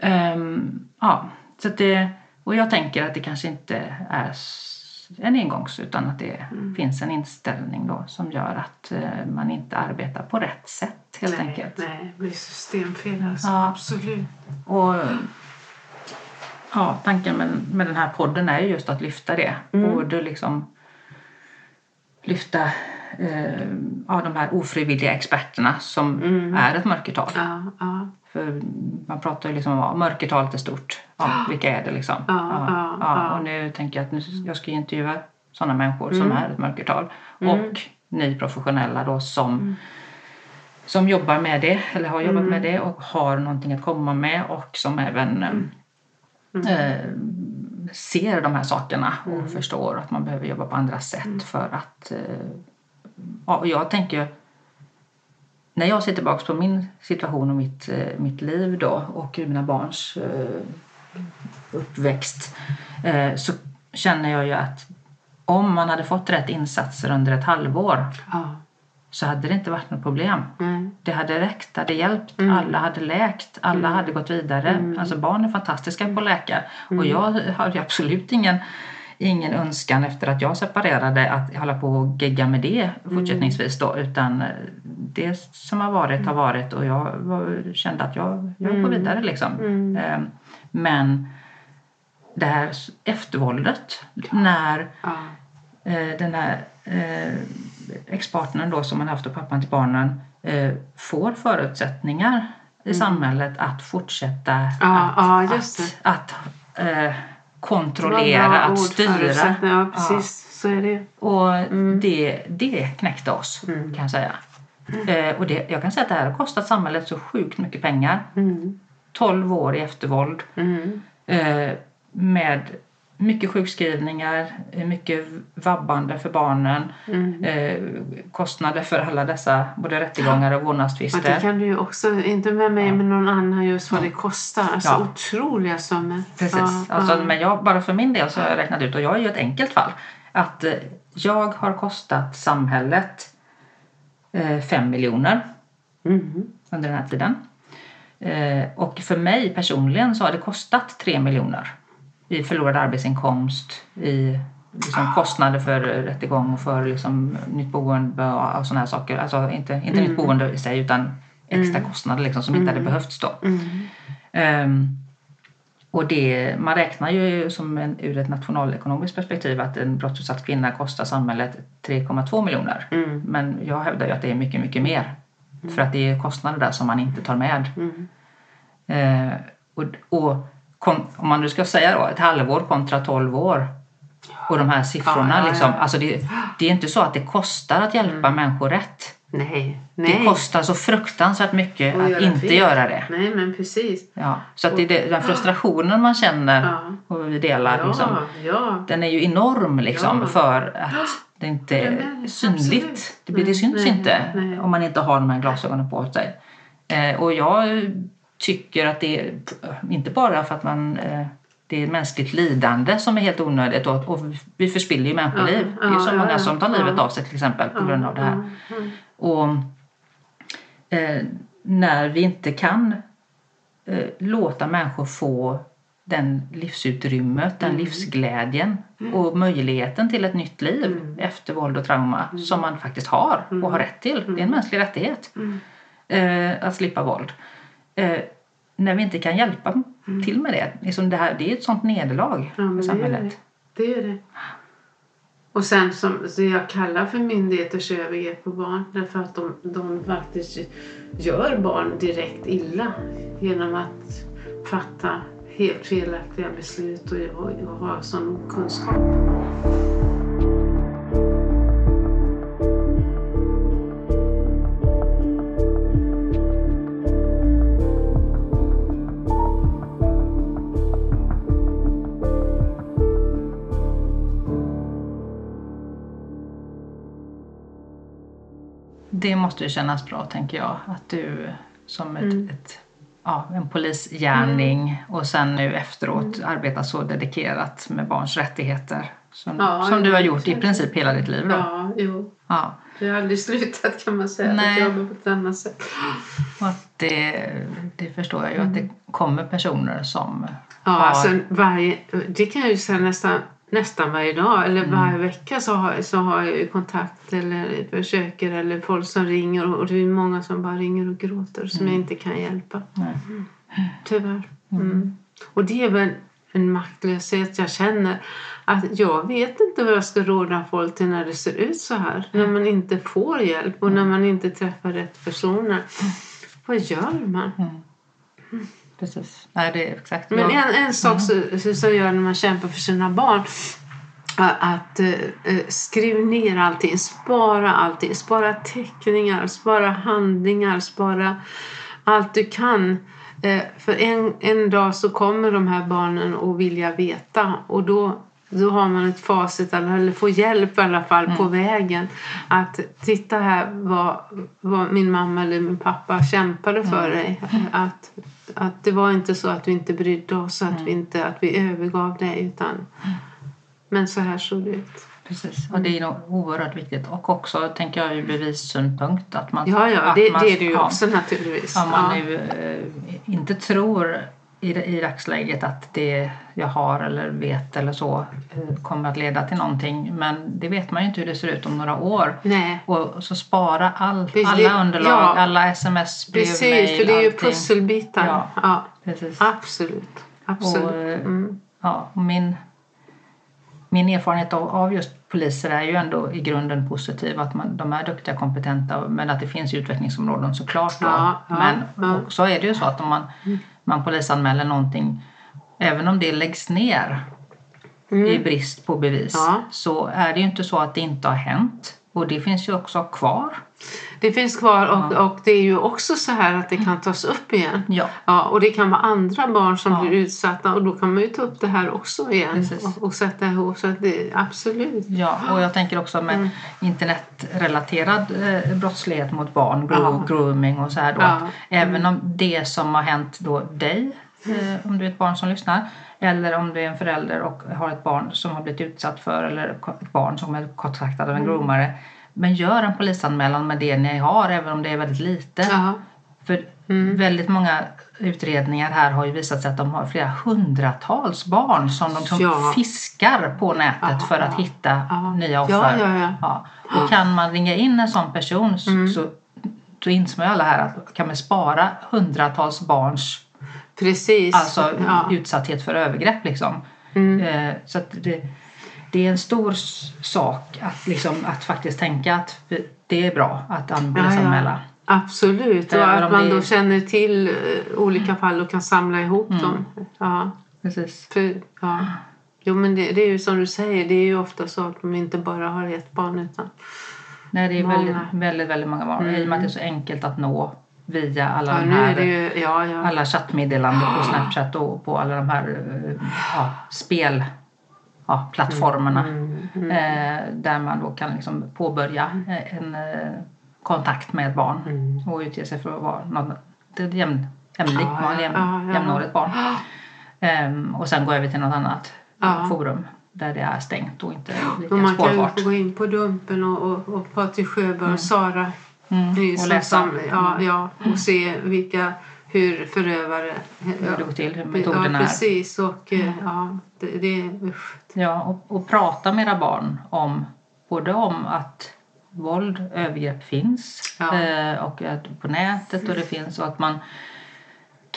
Speaker 2: Um, ja, så det, och jag tänker att det kanske inte är en engångs utan att det mm. finns en inställning då som gör att uh, man inte arbetar på rätt sätt helt
Speaker 1: nej,
Speaker 2: enkelt.
Speaker 1: Nej, det blir systemfel alltså. Ja. Absolut.
Speaker 2: Och, ja, tanken med, med den här podden är just att lyfta det. Mm. Både liksom lyfta eh, ja, de här ofrivilliga experterna som mm. är ett mörkertal.
Speaker 1: Ja, ja.
Speaker 2: För man pratar ju liksom om att mörkertalet är stort. Ja, vilka är det liksom?
Speaker 1: Ja,
Speaker 2: Och nu tänker jag att nu, jag ska intervjua sådana människor mm. som är ett mörkertal. Mm. Och ni professionella då som, mm. Som jobbar med det eller har jobbat med mm. det och har någonting att komma med och som även mm. eh, ser de här sakerna och förstår att man behöver jobba på andra sätt för att eh, ja, jag tänker när jag ser tillbaka på min situation och mitt, eh, mitt liv då och mina barns eh, uppväxt eh, så känner jag ju att om man hade fått rätt insatser under ett halvår
Speaker 1: ja.
Speaker 2: Så hade det inte varit något problem.
Speaker 1: Mm.
Speaker 2: Det hade räckt, det hade hjälpt, mm. alla hade läkt, alla mm. hade gått vidare. Mm. Alltså barn är fantastiska på att läka och mm. jag har absolut ingen ingen önskan efter att jag separerade att hålla på och gegga med det fortsättningsvis då utan det som har varit har varit och jag kände att jag, jag går mm. vidare liksom.
Speaker 1: Mm.
Speaker 2: Ehm, men det här eftervåldet när
Speaker 1: ja.
Speaker 2: Eh, den här eh, expartnern då som man haft och pappan till barnen eh, får förutsättningar i mm. samhället att fortsätta
Speaker 1: ja,
Speaker 2: att,
Speaker 1: ja,
Speaker 2: att, att kontrollera, att styra.
Speaker 1: Ja, precis. Ja. Så är det
Speaker 2: Och mm. det, det knäckte oss mm. kan jag säga. Mm. Eh, och det, jag kan säga att det här har kostat samhället så sjukt mycket pengar.
Speaker 1: Mm.
Speaker 2: 12 år i eftervåld.
Speaker 1: Mm.
Speaker 2: Eh, med mycket sjukskrivningar, mycket vabbande för barnen,
Speaker 1: mm.
Speaker 2: eh, kostnader för alla dessa både rättegångar och vårdnadstvister.
Speaker 1: Det kan du ju också, inte med mig ja. men någon annan just vad det kostar. Alltså ja. otroliga summor.
Speaker 2: Precis, ja, alltså, ja. men jag, bara för min del så har jag räknat ut, och jag är ju ett enkelt fall, att eh, jag har kostat samhället eh, miljoner
Speaker 1: mm.
Speaker 2: under den här tiden. Eh, och för mig personligen så har det kostat tre miljoner i förlorad arbetsinkomst, i liksom kostnader för rättegång och för liksom nytt boende och sådana här saker. Alltså inte, inte mm. nytt boende i sig utan extra mm. kostnader liksom som inte hade mm. behövts då. Um, och det, man räknar ju som en, ur ett nationalekonomiskt perspektiv att en brottsutsatt kvinna kostar samhället 3,2 miljoner.
Speaker 1: Mm.
Speaker 2: Men jag hävdar ju att det är mycket, mycket mer. Mm. För att det är kostnader där som man inte tar med.
Speaker 1: Mm.
Speaker 2: Eh, och, och om man nu ska säga då, ett halvår kontra 12 år och de här siffrorna. Ja, ja, liksom, alltså det, det, är inte så att det kostar att hjälpa mm. människor rätt.
Speaker 1: Nej, nej.
Speaker 2: Det kostar så fruktansvärt mycket att göra inte fel. göra det.
Speaker 1: Nej, men precis.
Speaker 2: Ja, så att det, det, den frustrationen man känner
Speaker 1: ja.
Speaker 2: och vi delar,
Speaker 1: ja,
Speaker 2: liksom,
Speaker 1: ja.
Speaker 2: den är ju enorm liksom, för att det inte är synligt. Det, det syns nej, inte nej. om man inte har de här glasögonen på sig. Eh, och jag tycker att det är, inte bara för att man eh, det är mänskligt lidande som är helt onödigt och, och vi förspiller ju människoliv. Ja, det är ju så många som tar livet av sig till exempel på grund av det här. Och eh, när vi inte kan eh, låta människor få den livsutrymmet, den mm. livsglädjen mm. och möjligheten till ett nytt liv mm. efter våld och trauma mm. som man faktiskt har och har mm. rätt till. Det är en mm. mänsklig rättighet eh, att slippa våld. Eh, när vi inte kan hjälpa till med det. Liksom det, här, det är ett sånt nederlag ja, för samhället.
Speaker 1: Det är det. det är det. Och sen som så jag kallar för myndigheters övergrepp på barn därför att de, de faktiskt gör barn direkt illa genom att fatta helt felaktiga beslut och, och, och ha sån okunskap.
Speaker 2: Det måste ju kännas bra tänker jag. Att du som ett, mm. ett ja, en polisgärning mm. och sen nu efteråt mm. arbeta så dedikerat med barns rättigheter. Som, ja, som du har gjort i princip hela ditt liv då.
Speaker 1: Ja, jo. Ja. Det har aldrig slutat kan man säga. Nej. Att jobba på ett annat sätt.
Speaker 2: Och att det, det förstår jag ju mm. att det mm. kommer personer som
Speaker 1: Ja, har... alltså varje, det kan jag ju säga nästan, nästan varje dag eller mm. varje vecka så har, så har jag kontakt eller försöker eller folk som ringer och det är många som bara ringer och gråter som mm. jag inte kan hjälpa. Mm. Tyvärr. Mm. Och det är väl en maktlöshet jag känner. Att jag vet inte vad jag ska råda folk till när det ser ut så här. När man inte får hjälp och när man inte träffar rätt personer. Vad gör man?
Speaker 2: Precis. Nej, det är exakt.
Speaker 1: Men en, en sak mm. som gör när man kämpar för sina barn att uh, skriv ner allting, spara allting, spara teckningar, spara handlingar, spara allt du kan. Uh, för en, en dag så kommer de här barnen att vilja veta och då då har man ett facit eller får hjälp i alla fall mm. på vägen. Att titta här vad, vad min mamma eller min pappa kämpade för mm. dig. Att, att det var inte så att vi inte brydde oss, att, mm. vi, inte, att vi övergav dig. Utan, men så här såg det ut.
Speaker 2: Precis, och det är nog oerhört viktigt. Och också tänker jag ur bevissynpunkt. Att man,
Speaker 1: ja, ja, det, man, det är det ju också naturligtvis.
Speaker 2: Om man ja. nu eh, inte tror i, i dagsläget att det jag har eller vet eller så eh, kommer att leda till någonting. Men det vet man ju inte hur det ser ut om några år.
Speaker 1: Nej.
Speaker 2: Och så spara all, alla underlag, ja. alla sms, brev,
Speaker 1: Precis, mail, för det är ju allting. pusselbitar. Ja, ja. Precis. Absolut. Absolut. Och, eh,
Speaker 2: mm. ja, min, min erfarenhet av, av just poliser är ju ändå i grunden positiv. Att man, de är duktiga och kompetenta men att det finns utvecklingsområden såklart. Då. Ja, ja, men ja. så är det ju så att om man mm man polisanmäler någonting, även om det läggs ner mm. i brist på bevis, ja. så är det ju inte så att det inte har hänt. Och det finns ju också kvar.
Speaker 1: Det finns kvar och, ja. och det är ju också så här att det kan tas upp igen. Ja. ja och det kan vara andra barn som ja. blir utsatta och då kan man ju ta upp det här också igen och, och, sätta ihop. Så det, absolut.
Speaker 2: Ja, och jag tänker också med mm. internetrelaterad eh, brottslighet mot barn, gro grooming och så här då. Även om det som har hänt då dig, eh, om du är ett barn som lyssnar, eller om du är en förälder och har ett barn som har blivit utsatt för eller ett barn som är kontaktad av en mm. groomare men gör en polisanmälan med det ni har, även om det är väldigt lite. Aha. För mm. väldigt många utredningar här har ju visat sig att de har flera hundratals barn som de som ja. fiskar på nätet Aha. för att hitta Aha. nya offer. Ja, ja, ja. Och kan man ringa in en sån person mm. så, så inser man ju alla här att kan man spara hundratals barns
Speaker 1: Precis.
Speaker 2: Alltså utsatthet för övergrepp liksom. Mm. Eh, så det, det är en stor sak att, liksom, att faktiskt tänka att det är bra att anmäla. Ja,
Speaker 1: ja. Absolut, och att man då känner till eh, olika fall och kan samla ihop mm. dem. Ja.
Speaker 2: Precis.
Speaker 1: För, ja. Jo men det, det, är ju som du säger, det är ju ofta så att de inte bara har ett barn utan
Speaker 2: Nej, det är många. väldigt, väldigt, väldigt många barn. Mm. I och med att det är så enkelt att nå via alla ja, de här
Speaker 1: ju, ja, ja.
Speaker 2: alla chattmeddelanden på Snapchat och på alla de här eh, ja, spel ja, plattformarna mm, mm, mm. Eh, där man då kan liksom påbörja eh, en eh, kontakt med ett barn mm. och utge sig för att vara något, ett jämn, ja, barn, jäm, ja, jämnårigt barn. Um, och sen gå över till något annat forum där det är stängt och inte lika
Speaker 1: Man
Speaker 2: spårbart.
Speaker 1: kan ju gå in på Dumpen och, och, och Patrik Sjöberg mm. och Sara mm. och läsa. Som, ja, ja, och se vilka hur förövare...
Speaker 2: Hur det går till, hur metoderna
Speaker 1: ja, precis. Och, mm. ja, det, det, usch.
Speaker 2: Ja, och, och prata med era barn om både om att våld, övergrepp finns ja. eh, och att på nätet och det finns och att man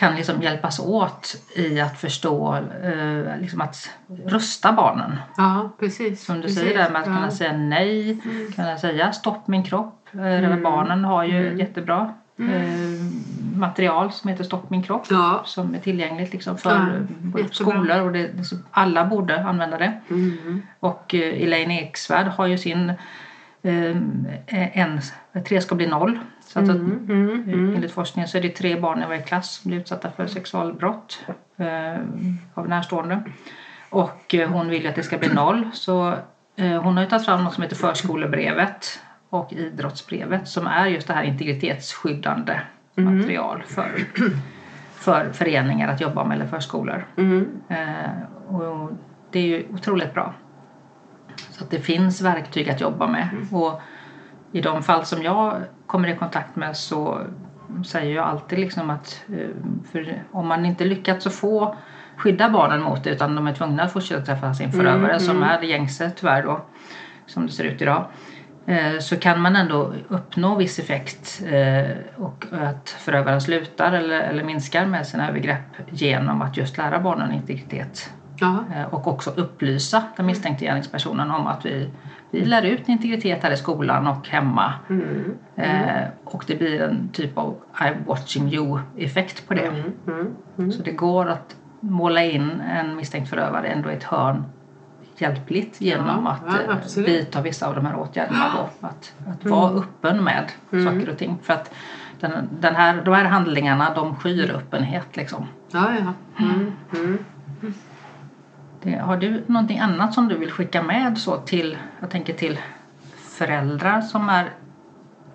Speaker 2: kan liksom hjälpas åt i att förstå, eh, liksom att rusta barnen.
Speaker 1: Ja, precis.
Speaker 2: Som du
Speaker 1: precis.
Speaker 2: säger där med att ja. kunna säga nej, mm. kunna säga stopp min kropp. Eh, mm. Barnen har ju mm. jättebra Mm. Eh, material som heter Stopp min kropp ja. som är tillgängligt liksom för ja, skolor och det, alla borde använda det. Mm. Och eh, Elaine Eksvärd har ju sin en, tre ska bli noll. Så att, mm. Mm. mm. Enligt forskningen så är det tre barn i varje klass som blir utsatta för sexualbrott eh, av närstående. Och eh, hon vill att det ska bli noll så eh, hon har ju tagit fram något som heter förskolebrevet och idrottsbrevet som är just det här integritetsskyddande mm. material för för föreningar att jobba med eller förskolor.
Speaker 1: Mm.
Speaker 2: Eh, och det är ju otroligt bra. Så att det finns verktyg att jobba med.
Speaker 1: Mm.
Speaker 2: Och i de fall som jag kommer i kontakt med så säger jag alltid liksom att eh, om man inte lyckats att få skydda barnen mot det utan de är tvungna att fortsätta träffa sin förövare
Speaker 1: Mm,
Speaker 2: som
Speaker 1: mm.
Speaker 2: är det gängse tyvärr då som det ser ut idag eh, så kan man ändå uppnå viss effekt eh, och att förövaren slutar eller, eller minskar med sina övergrepp genom att just lära barnen integritet. Eh, och också upplysa den misstänkte gärningspersonen om att vi, vi lär ut integritet här i skolan och hemma.
Speaker 1: Mm.
Speaker 2: Eh, och det blir en typ av I'm watching you effekt på det.
Speaker 1: Mm. Mm. Mm.
Speaker 2: Så det går att måla in en misstänkt förövare ändå i ett hörn hjälpligt genom
Speaker 1: Ja,
Speaker 2: att
Speaker 1: ja,
Speaker 2: eh,
Speaker 1: absolut.
Speaker 2: vidta vissa av de här åtgärderna. Då. Att, att vara öppen med
Speaker 1: Mm.
Speaker 2: saker och ting. För att den, den här, de här handlingarna de skyr öppenhet. Liksom.
Speaker 1: Ja, ja. Mm. Mm.
Speaker 2: Det, har du någonting annat som du vill skicka med så till, jag tänker till föräldrar som är,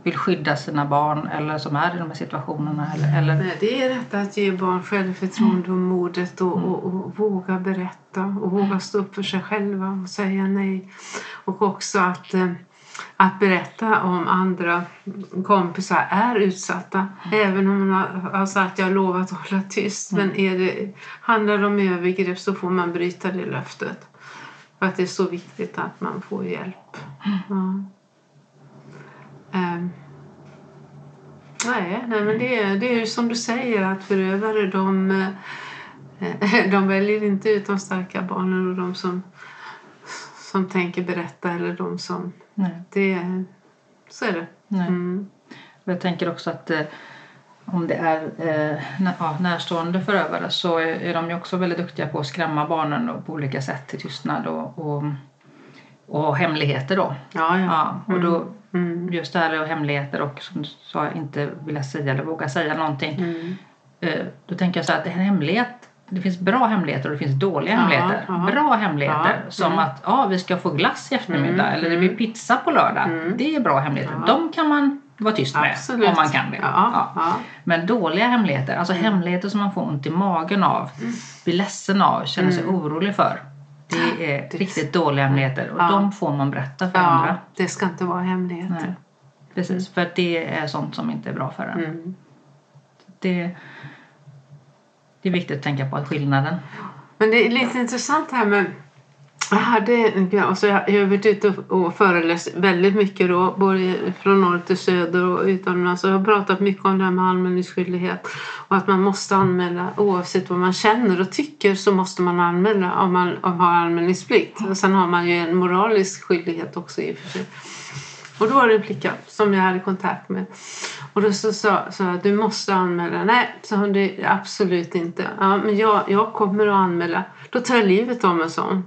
Speaker 2: vill skydda sina barn eller som är i de här situationerna? Eller, eller,
Speaker 1: Nej, det är detta att ge barn självförtroende och modet och, och, och våga berätta och våga stå upp för sig själva och säga nej. Och också att, eh, att berätta om andra kompisar är utsatta. Även om man har, sagt jag lovar att hålla tyst. Men är det, handlar det om övergrepp så får man bryta det löftet. För att det är så viktigt att man får hjälp. Ja. Ehm. Nej, nej men det är, det är ju som du säger att förövare de, eh, de väljer inte ut de starka barnen och de som, som tänker berätta eller de som...
Speaker 2: nej,
Speaker 1: Det, så är det.
Speaker 2: nej.
Speaker 1: Mm.
Speaker 2: Jag tänker också att eh, om det är eh, nä- ja, närstående förövare så är, är de ju också väldigt duktiga på att skrämma barnen då, på olika sätt till tystnad och, och, och hemligheter då.
Speaker 1: Ja, ja.
Speaker 2: Ja, och då,
Speaker 1: Mm.
Speaker 2: just det här och hemligheter och som du sa inte vilja säga eller våga säga någonting.
Speaker 1: Mm.
Speaker 2: Eh, Då tänker jag så här att en hemlighet, det finns bra hemligheter och det finns dåliga
Speaker 1: Ja,
Speaker 2: hemligheter.
Speaker 1: ja.
Speaker 2: Bra hemligheter
Speaker 1: Ja,
Speaker 2: som
Speaker 1: mm.
Speaker 2: att ja, vi ska få glass i eftermiddag
Speaker 1: Mm,
Speaker 2: eller det blir pizza på lördag.
Speaker 1: Mm.
Speaker 2: Det är bra hemligheter.
Speaker 1: Ja.
Speaker 2: De kan man vara tyst med
Speaker 1: Absolut.
Speaker 2: om man kan det.
Speaker 1: Ja,
Speaker 2: Ja. Men dåliga hemligheter, alltså hemligheter som man får ont i magen av, blir ledsen av, känner sig orolig för. Det är
Speaker 1: Det-
Speaker 2: riktigt dåliga hemligheter och de får man berätta för andra.
Speaker 1: det ska inte vara hemligheter.
Speaker 2: Nej. Precis, för att det är sånt som inte är bra för en.
Speaker 1: Mm.
Speaker 2: Det, det är viktigt att tänka på skillnaden.
Speaker 1: Men det är lite intressant här med jag hade alltså jag har varit ute och- föreläst väldigt mycket då, både från norr till söder och utomlands. Och jag har pratat mycket om det här med anmälningsskyldighet och att man måste anmäla oavsett vad man känner och tycker så måste man anmäla om man om man har anmälningsplikt. Och sen har man ju en moralisk skyldighet också i och för sig. Och då var det en flicka som jag hade kontakt med. Och då så sa jag jag, du måste anmäla. Nej, sa hon, det absolut inte. Ja, men jag, jag kommer att anmäla. Då tar jag livet av mig, sa hon.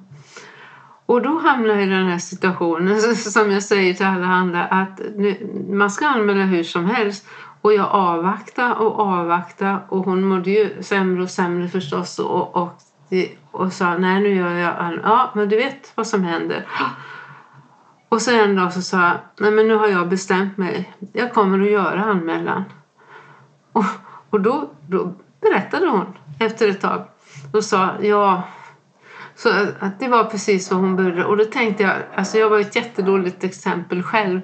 Speaker 1: Och då hamnar jag i den här situationen som jag säger till alla andra att nu, man ska anmäla hur som helst. Och jag avvaktar och avvaktar och hon mådde ju sämre och sämre förstås och, och, och sa nej nu gör jag Ja men du vet vad som händer. Och så en dag så sa jag nej men nu har jag bestämt mig. Jag kommer att göra anmälan. Och, och då, då berättade hon efter ett tag. Då sa ja så att- det var precis vad hon började. Och då tänkte jag, alltså jag var ett jättedåligt exempel själv.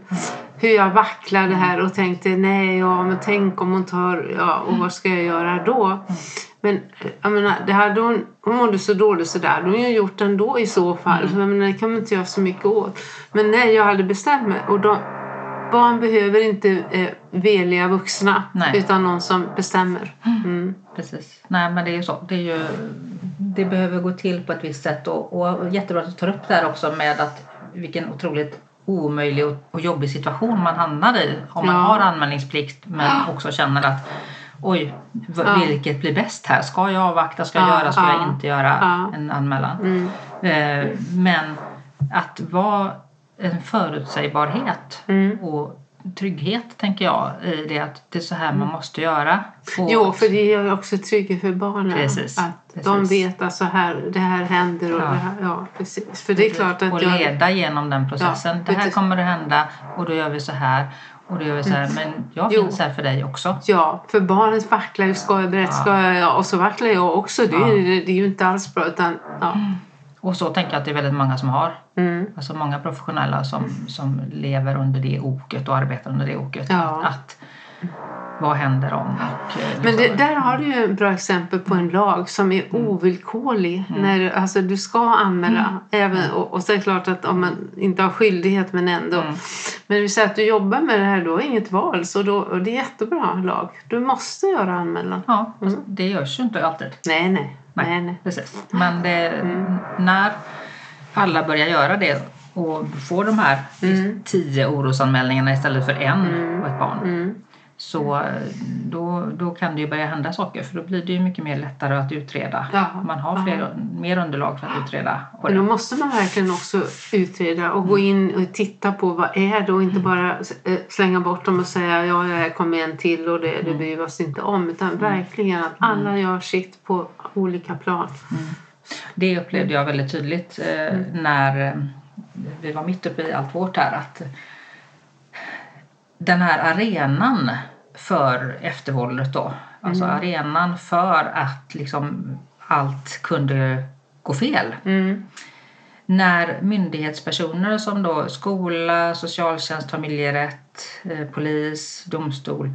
Speaker 1: Hur jag vacklade här och tänkte nej, ja men tänk om hon tar, ja och vad ska jag göra då? Men jag menar, det hade hon, hon mådde så dåligt så där hade hon ju gjort ändå i så fall. Jag menar, det kan man inte göra så mycket åt. Men nej, jag hade bestämt mig. Och de, barn behöver inte eh, veliga vuxna
Speaker 2: Nej.
Speaker 1: utan någon som bestämmer. Mm.
Speaker 2: Precis. Nej men det är ju så. Det, är ju, det behöver gå till på ett visst sätt och, och jättebra att du tar upp det här också med att vilken otroligt omöjlig och, jobbig situation man hamnar i om man
Speaker 1: Ja.
Speaker 2: har anmälningsplikt men också känner att oj,
Speaker 1: Ja.
Speaker 2: vilket blir bäst här? Ska jag avvakta? Ska jag
Speaker 1: Ja,
Speaker 2: göra? Ska
Speaker 1: ja,
Speaker 2: jag inte göra
Speaker 1: ja.
Speaker 2: en anmälan?
Speaker 1: Mm.
Speaker 2: Eh, men att vara en förutsägbarhet
Speaker 1: Mm.
Speaker 2: och trygghet tänker jag i det att det är så här man måste göra.
Speaker 1: Jo, för det gör ju också trygghet för barnen.
Speaker 2: Precis,
Speaker 1: Att de
Speaker 2: precis.
Speaker 1: vet att så här, det här händer. Och
Speaker 2: Ja.
Speaker 1: det här, ja, precis. För det är klart att
Speaker 2: och
Speaker 1: jag...
Speaker 2: leda genom den processen.
Speaker 1: Ja,
Speaker 2: det här kommer att hända och då gör vi så här. Och det är så här, men jag
Speaker 1: Jo.
Speaker 2: finns här för dig också.
Speaker 1: Ja, för barnet vacklar ju. Ska jag berätta? Ska jag? Ja, och så vacklar jag också. Det, är det är ju inte alls bra. Utan, ja.
Speaker 2: Och så tänker jag att det är väldigt många som har.
Speaker 1: Mm.
Speaker 2: Alltså många professionella som, som lever under det oket och arbetar under det oket.
Speaker 1: Ja.
Speaker 2: Att, att, vad händer om? Och, eh,
Speaker 1: Men det,
Speaker 2: liksom-
Speaker 1: där har du ju ett bra exempel på en lag som är ovillkorlig. När, du- alltså, du ska anmäla. Även, och, och så är det klart att om man inte har skyldighet men ändå. Men vi säger att du jobbar med det här, då har inget val. Så då, och det är jättebra lag. Du måste göra anmälan.
Speaker 2: Ja, det görs ju inte alltid.
Speaker 1: Nej, nej. Nej, nej.
Speaker 2: Precis. Men det, när alla börjar göra det och får de här tio orosanmälningarna istället för en på ett barn.
Speaker 1: Mm.
Speaker 2: Så eh, då, då kan det ju börja hända saker för då blir det ju mycket mer lättare att utreda.
Speaker 1: Ja,
Speaker 2: Man har fler, mer underlag för att utreda.
Speaker 1: Men då måste man verkligen också utreda och gå in och titta på vad är det och inte bara eh, slänga bort dem och säga ja, här kommer en till och det, det bryr vi oss inte om. Utan verkligen att alla gör sitt på olika plan.
Speaker 2: Det upplevde jag väldigt tydligt eh, när eh, vi var mitt uppe i allt vårt här. Att den här arenan för eftervåldet då, alltså arenan för att liksom allt kunde gå fel.
Speaker 1: Mm.
Speaker 2: När myndighetspersoner som då skola, socialtjänst, familjerätt, eh, polis, domstol,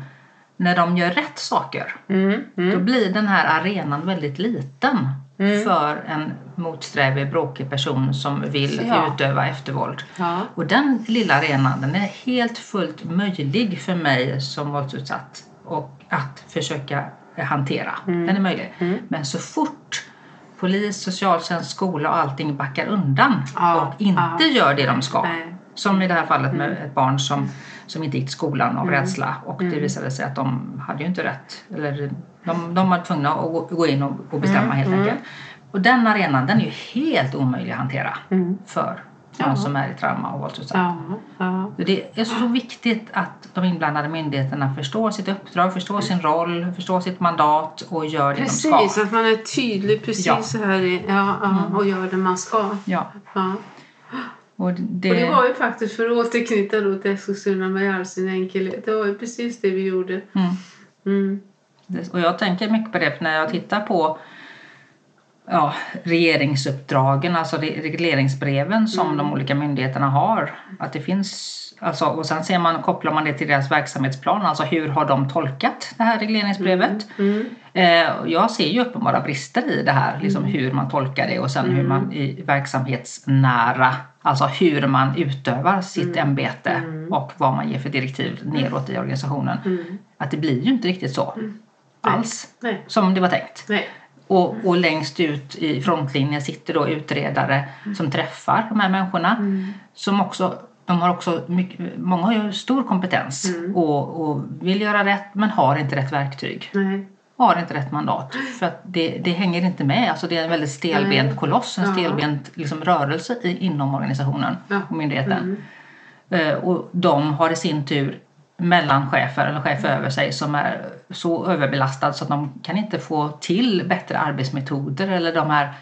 Speaker 2: när de gör rätt saker
Speaker 1: Mm.
Speaker 2: då blir den här arenan väldigt liten för en motsträvig, bråkig person som vill
Speaker 1: Ja.
Speaker 2: utöva eftervåld.
Speaker 1: Ja.
Speaker 2: Och den lilla arenan den är helt fullt möjlig för mig som våldsutsatt och att försöka hantera. Den är möjlig. Men så fort polis, socialtjänst, skola och allting backar undan
Speaker 1: Ja,
Speaker 2: och inte gör det de ska.
Speaker 1: Nej.
Speaker 2: Som i det här fallet med ett barn som, som inte gick till skolan av rädsla och det visade sig att de hade ju inte rätt. Eller de, de var tvungna att gå, in och, och bestämma helt enkelt. Och den arenan den är ju helt omöjlig att hantera för någon som är i trauma och våldsutsatt.
Speaker 1: Ja. Ja.
Speaker 2: Det är så viktigt att de inblandade myndigheterna förstår sitt uppdrag, förstår sin roll, förstår sitt mandat och gör det de ska.
Speaker 1: Precis, att man är tydlig precis
Speaker 2: Ja.
Speaker 1: så här i, ja, ja, och gör det man ska.
Speaker 2: Ja. Och det,
Speaker 1: Och det var ju faktiskt, för att återknyta då till Eskilstuna med all sin enkelhet, det var ju precis det vi gjorde.
Speaker 2: mm.
Speaker 1: Mm.
Speaker 2: Och jag tänker mycket på det när jag tittar på ja, regeringsuppdragen, alltså re- regleringsbreven som de olika myndigheterna har. Att det finns, alltså, och sen ser man, kopplar man det till deras verksamhetsplan, alltså hur har de tolkat det här regleringsbrevet?
Speaker 1: Mm.
Speaker 2: Eh, och jag ser ju uppenbara brister i det här, liksom hur man tolkar det och sen hur man i verksamhetsnära, alltså hur man utövar sitt ämbete och vad man ger för direktiv neråt i organisationen. Att det blir ju inte riktigt så alls
Speaker 1: Nej.
Speaker 2: som det var tänkt.
Speaker 1: Nej.
Speaker 2: Och, och längst ut i frontlinjen sitter då utredare som träffar de här människorna. Som också, de har också mycket, många har ju stor kompetens och, och vill göra rätt men har inte rätt verktyg.
Speaker 1: Nej.
Speaker 2: Har inte rätt mandat. För att det, det hänger inte med. Alltså det är en väldigt stelbent koloss, en
Speaker 1: Ja.
Speaker 2: stelbent liksom, rörelse i, inom organisationen
Speaker 1: Ja.
Speaker 2: och myndigheten. Eh, och de har i sin tur mellanchefer eller chefer över sig som är så överbelastade så att de kan inte få till bättre arbetsmetoder eller de här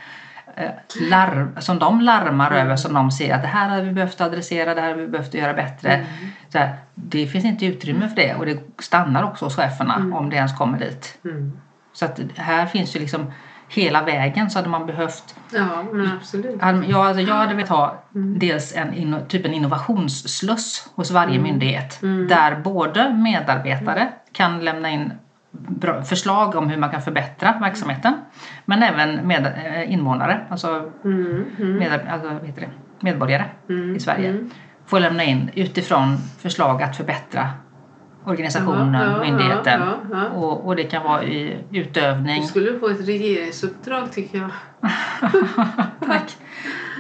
Speaker 2: larm, som de larmar över som de ser att det här har vi behövt adressera, det här har vi behövt göra bättre. Så här, det finns inte utrymme för det och det stannar också hos cheferna om det ens kommer dit.
Speaker 1: Mm.
Speaker 2: Så att här finns ju liksom hela vägen så hade man behövt
Speaker 1: Ja, men absolut.
Speaker 2: hade- Ja, alltså jag hade velat ha dels en typ en innovationssluss hos varje myndighet där både medarbetare kan lämna in förslag om hur man kan förbättra verksamheten men även med, eh, invånare, alltså,
Speaker 1: Mm. Mm.
Speaker 2: med, alltså heter det, medborgare
Speaker 1: Mm.
Speaker 2: i Sverige
Speaker 1: Mm.
Speaker 2: får lämna in utifrån förslag att förbättra organisationen,
Speaker 1: Ja, ja,
Speaker 2: myndigheten
Speaker 1: ja.
Speaker 2: Och, och det kan vara i utövning
Speaker 1: Du skulle få ett regeringsuppdrag tycker jag.
Speaker 2: Tack.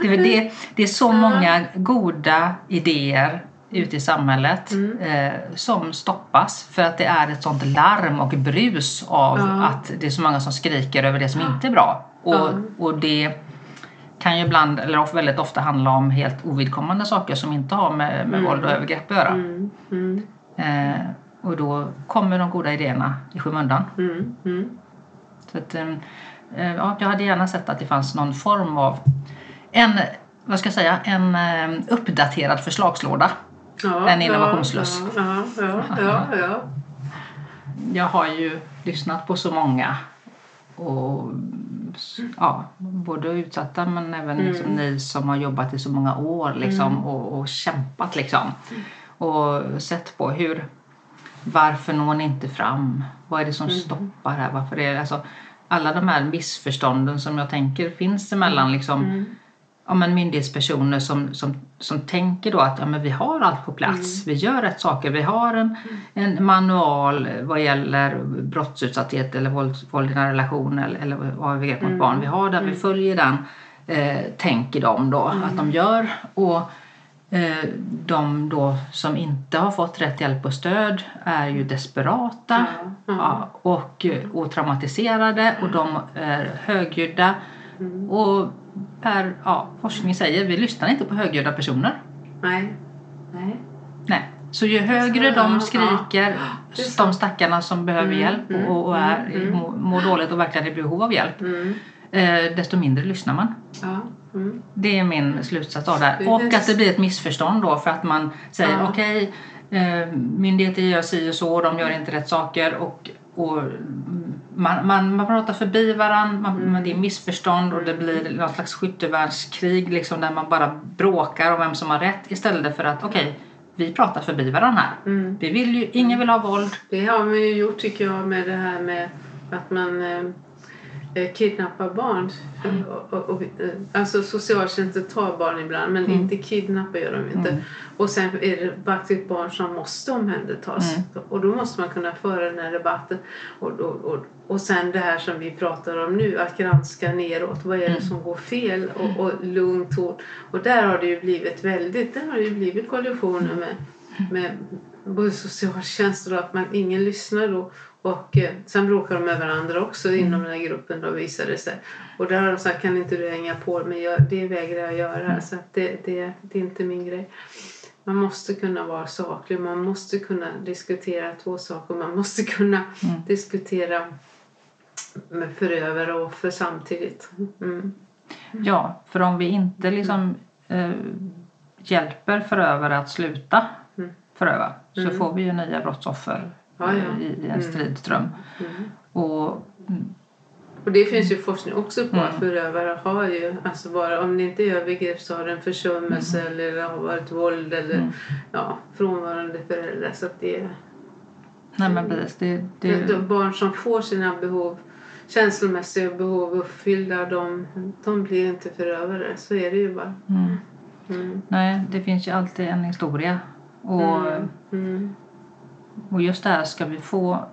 Speaker 2: Det, det, det är så många goda idéer ute i samhället eh, som stoppas för att det är ett sånt larm och brus av
Speaker 1: Ja.
Speaker 2: att det är så många som skriker över det som inte är bra. Och, och det kan ju ibland, eller väldigt ofta handla om helt ovidkommande saker som inte har med, med våld och övergrepp att göra.
Speaker 1: Mm. Mm.
Speaker 2: Eh, och då kommer de goda idéerna i skymundan.
Speaker 1: Mm. Mm.
Speaker 2: Så att, eh, eh, ja, jag hade gärna sett att det fanns någon form av en, vad ska jag säga, en eh, uppdaterad förslagslåda
Speaker 1: Ja,
Speaker 2: en innovationslust.
Speaker 1: Ja, ja, ja, ja,
Speaker 2: Jag har ju lyssnat på så många och ja, både utsatta men även
Speaker 1: Mm.
Speaker 2: liksom ni som har jobbat i så många år liksom, och, och kämpat liksom. Och sett på hur, varför når ni inte fram? Vad är det som
Speaker 1: Mm.
Speaker 2: stoppar här? Varför är det, alltså, alla de här missförstånden som jag tänker finns emellan liksom,
Speaker 1: Mm.
Speaker 2: Ja, men myndighetspersoner som, som, som tänker då att ja, men vi har allt på plats, vi gör rätt saker, vi har en, en manual vad gäller brottsutsatthet eller våld, våld i nära relation eller, eller övergrepp mot barn. Vi har där, vi följer den, eh, tänker de då att de gör. Och eh, de då som inte har fått rätt hjälp och stöd är ju desperata
Speaker 1: Ja,
Speaker 2: och, och traumatiserade och de är högljudda. Och per ja, forskning säger vi lyssnar inte på högljudda personer.
Speaker 1: Nej. Nej.
Speaker 2: Nej. Så ju högre
Speaker 1: Ja,
Speaker 2: de
Speaker 1: ja.
Speaker 2: skriker,
Speaker 1: är
Speaker 2: de stackarna som behöver
Speaker 1: Mm,
Speaker 2: hjälp
Speaker 1: mm,
Speaker 2: och, och är,
Speaker 1: mm, mm.
Speaker 2: mår, dåligt och verkligen är i behov av hjälp,
Speaker 1: Mm.
Speaker 2: eh, desto mindre lyssnar man.
Speaker 1: Ja.
Speaker 2: Det är min slutsats av det här. Och att det blir ett missförstånd då för att man säger
Speaker 1: Ja.
Speaker 2: okej, eh, myndigheter gör si och så, de gör inte rätt saker och, och man, man, man pratar förbi varandra, man,
Speaker 1: Mm.
Speaker 2: det är missförstånd och det blir någon slags skyttevärnskrig liksom, där man bara bråkar om vem som har rätt istället för att okej, vi pratar förbi varandra här.
Speaker 1: Mm.
Speaker 2: Vi vill ju, ingen vill ha våld.
Speaker 1: Det har man ju gjort tycker jag med det här med att man eh, kidnappar barn. Och, och, och, eh, alltså socialtjänsten tar barn ibland men inte kidnappar gör de inte.
Speaker 2: Mm.
Speaker 1: Och sen är det faktiskt barn som måste omhändertas.
Speaker 2: Mm.
Speaker 1: Och då måste man kunna föra den här debatten. Och, och, och, och sen det här som vi pratar om nu, att granska neråt. Vad är det
Speaker 2: Mm.
Speaker 1: som går fel? Och, och lugnt ton. Och där har det ju blivit väldigt, där har det ju blivit kollisioner med, med både socialtjänsten och att man, ingen lyssnar då. Och eh, sen bråkar de med varandra också inom den här gruppen då visade det sig. Och där har de sagt kan inte du hänga på men jag, det vägrar jag göra. Så att det, det, det är inte min grej. Man måste kunna vara saklig, man måste kunna diskutera två saker. Man måste kunna diskutera med förövare och offer samtidigt. Mm.
Speaker 2: Ja, för om vi inte liksom eh, hjälper förövare att sluta
Speaker 1: Mm.
Speaker 2: föröva så
Speaker 1: Mm.
Speaker 2: får vi ju nya brottsoffer
Speaker 1: Ja, ja.
Speaker 2: i en stridström.
Speaker 1: Mm.
Speaker 2: Och
Speaker 1: Och det finns ju forskning också på
Speaker 2: Mm.
Speaker 1: att förövare har ju, alltså bara, om det inte är övergrepp så har det en försummelse eller det har varit våld eller
Speaker 2: Mm.
Speaker 1: ja, frånvarande föräldrar. Så att det
Speaker 2: nej men precis, det,
Speaker 1: det, de barn som får sina behov, känslomässiga behov uppfyllda, de, de blir inte förövare. Så är det ju bara.
Speaker 2: mm,
Speaker 1: Mm.
Speaker 2: nej, det finns ju alltid en historia. Och,
Speaker 1: Mm. Mm.
Speaker 2: Och just där ska vi få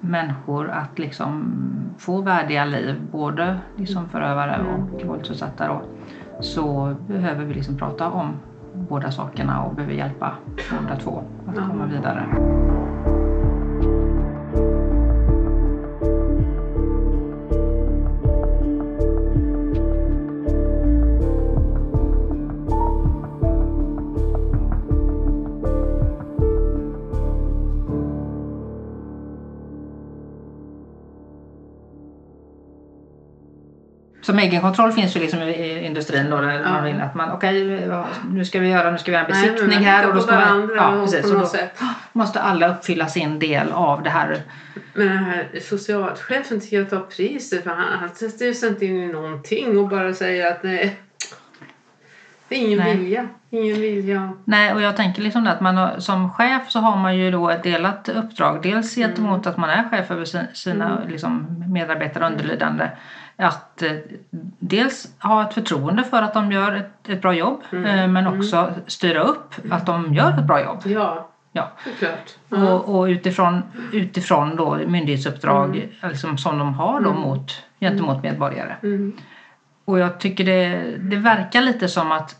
Speaker 2: människor att liksom få värdiga liv, både liksom förövare och våldsutsatta då, så behöver vi liksom prata om båda sakerna och behöver hjälpa båda två att komma vidare. Som egenkontroll finns ju liksom i industrin då, där
Speaker 1: Ja.
Speaker 2: man vill att man, okej, ja, nu ska vi göra, nu ska vi göra en
Speaker 1: Nej,
Speaker 2: besiktning
Speaker 1: man
Speaker 2: här och då ska man, ja, precis, och då
Speaker 1: sätt.
Speaker 2: måste alla uppfylla sin del av det här.
Speaker 1: Men den här socialchefen tycker jag tar priset för han, han sätter ju sig inte in i någonting och bara säger att nej, det är ingen
Speaker 2: Nej.
Speaker 1: vilja. Ingen vilja.
Speaker 2: Nej, och jag tänker liksom att man har, som chef så har man ju då ett delat uppdrag. Dels gentemot att man är chef över si- sina liksom, medarbetare och underlydande. Att eh, dels ha ett förtroende för att de gör ett, ett bra jobb eh, men också styra upp att de gör ett bra jobb.
Speaker 1: Ja,
Speaker 2: Ja.
Speaker 1: såklart. Ja.
Speaker 2: Och, och utifrån, utifrån då myndighetsuppdrag liksom, som de har då mot, gentemot medborgare.
Speaker 1: Mm.
Speaker 2: Och jag tycker det, det verkar lite som att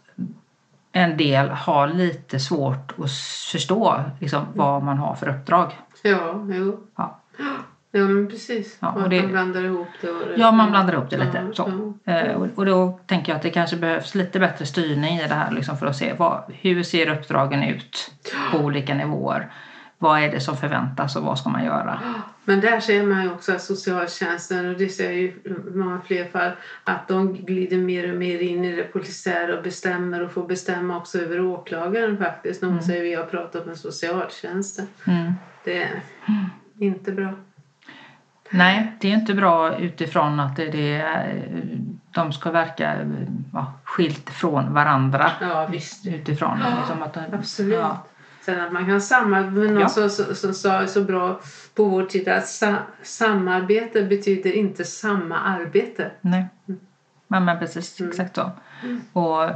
Speaker 2: en del har lite svårt att förstå liksom, vad man har för uppdrag.
Speaker 1: Ja, jo.
Speaker 2: Ja.
Speaker 1: Ja, men precis.
Speaker 2: Ja,
Speaker 1: och
Speaker 2: det-
Speaker 1: man blandar ihop det. Och det.
Speaker 2: Ja, man blandar ihop det lite.
Speaker 1: Ja,
Speaker 2: Så.
Speaker 1: ja.
Speaker 2: Eh, och, och då tänker jag att det kanske behövs lite bättre styrning i det här liksom, för att se vad, hur ser uppdragen ut på olika nivåer. Vad är det som förväntas och vad ska man göra?
Speaker 1: Men där ser man ju också att socialtjänsten, och det ser jag ju i många fler fall, att de glider mer och mer in i det polisiära och bestämmer och får bestämma också över åklagaren faktiskt. När hon mm. säger vi har pratat med socialtjänsten. Mm. Det är inte bra.
Speaker 2: Nej, det är inte bra utifrån att det, det, de ska verka ja, skilt från varandra.
Speaker 1: Ja, visst.
Speaker 2: Utifrån.
Speaker 1: Ja, liksom att, absolut. Ja. Sen att man kan samarbeta, men någon som sa så bra på vår tid att sa, samarbete betyder inte samma arbete.
Speaker 2: Nej, men, men precis, mm. exakt så. Mm. Och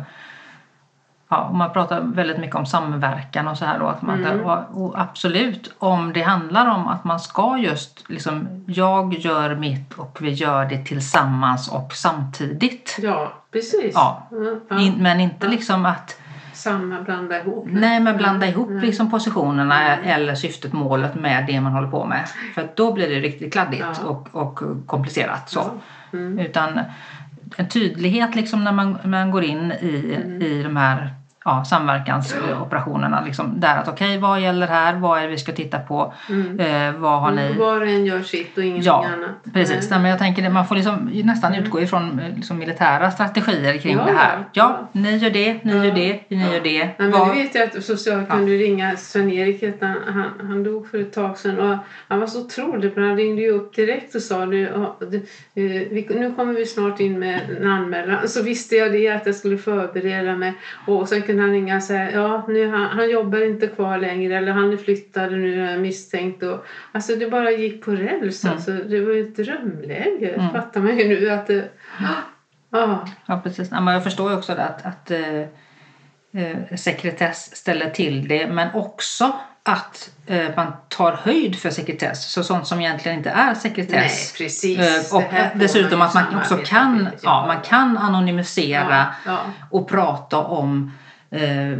Speaker 2: ja, man pratar väldigt mycket om samverkan och så här då. Att man, mm. och, absolut, om det handlar om att man ska just liksom, jag gör mitt och vi gör det tillsammans och samtidigt.
Speaker 1: Ja, precis.
Speaker 2: Ja. Mm, In, men inte ja. liksom att
Speaker 1: samma, blanda ihop.
Speaker 2: Nej, men blanda ihop mm. liksom positionerna mm. eller syftet, målet med det man håller på med. För då blir det riktigt kladdigt ja. och, och komplicerat. Så. Mm. Utan en tydlighet liksom när man, man går in i, mm. i de här ja, samverkansoperationerna. Liksom, där att okej, okay, vad gäller här? Vad är det vi ska titta på? Mm. Eh, vad har ni?
Speaker 1: Var och en gör sitt och ingenting
Speaker 2: ja,
Speaker 1: annat.
Speaker 2: Precis, Nej. men jag tänker att man får liksom nästan mm. utgå ifrån eh, liksom, militära strategier kring ja, det här. Ja, ni gör det, ni gör det, ni gör det.
Speaker 1: Men Var... Du vet ju att social kan du ringa Sven-Erik, han, han dog för ett tag sedan och han var så otrolig för han ringde ju upp direkt och sa nu, nu kommer vi snart in med en anmälan. Så visste jag det att jag skulle förbereda mig och sen kunde han ringa och säga ja nu han, han jobbar inte kvar längre eller han är flyttad nu är misstänkt. Och, alltså det bara gick på räls. Mm. Alltså, det var ett drömläge mm. fattar man ju nu att det,
Speaker 2: ah. Ja precis. Ja, men jag förstår ju också att, att eh, eh, sekretess ställer till det men också att eh, man tar höjd för sekretess, så sånt som egentligen inte är sekretess.
Speaker 1: Nej, precis.
Speaker 2: Eh, och dessutom att man också kan, ja, man kan anonymisera ja, ja. och prata om eh,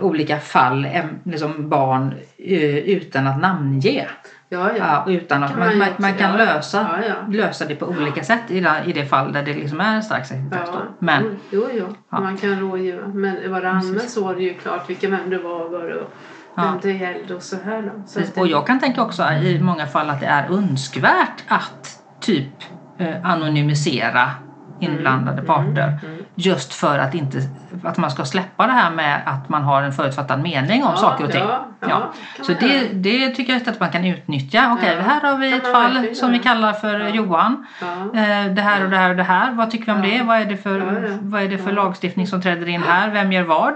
Speaker 2: olika fall, liksom barn, eh, utan att namnge.
Speaker 1: Ja, ja.
Speaker 2: utan att man, man, man, kan lösa, ja, lösa det på olika sätt i det, i det fall där det liksom är en stark sekretess.
Speaker 1: Ja. Men, mm, jo, jo. man kan rådgiva. Men det används så var det ju klart vilka vem det var och vad det var. Vem det gällde och så här. Då. Så
Speaker 2: och jag kan tänka också i många fall att det är önskvärt att typ eh, anonymisera inblandade mm, parter. Mm, mm. Just för att, inte, att man ska släppa det här med att man har en förutfattad mening om ja, saker och ting. Ja, ja. Så det, det tycker jag att man kan utnyttja. Okej, okay, här har vi ett fall som vi kallar för Johan. Eh, det här och det här och det här. Vad tycker vi om det? Vad är det för, vad är det för lagstiftning som träder in här? Vem gör vad?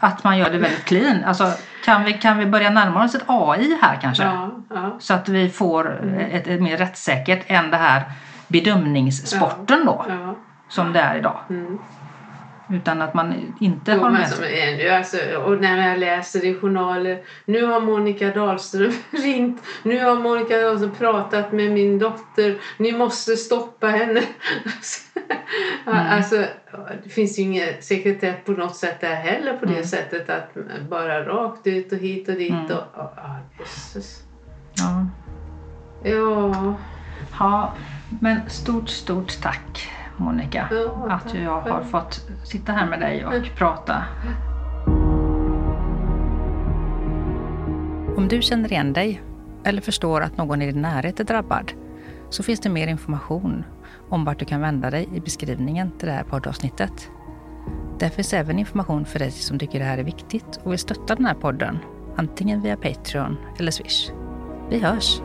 Speaker 2: Att man gör det väldigt clean. Alltså, kan, vi, kan vi börja närma oss ett AI här kanske? Så att vi får ett, ett mer rättssäkert än det här bedömningssporten då. Ja. Som det är idag. Mm. Utan att man inte jo, har med
Speaker 1: sig... Alltså, och när jag läser i journaler. Nu har Monica Dahlström ringt. Nu har Monica Dahlström pratat med min dotter. Ni måste stoppa henne. mm. Alltså, det finns ju ingen sekretess på något sätt där heller på det mm. sättet att bara rakt ut och hit och dit. Mm. Och, oh, Jesus. Ja. Ja.
Speaker 2: Ja. Men stort, stort tack Monica ja, att jag har fått sitta här med dig och prata. Om du känner igen dig eller förstår att någon i din närhet är drabbad så finns det mer information om vart du kan vända dig i beskrivningen till det här poddavsnittet. Där finns även information för dig som tycker det här är viktigt och vill stötta den här podden, antingen via Patreon eller Swish. Vi hörs!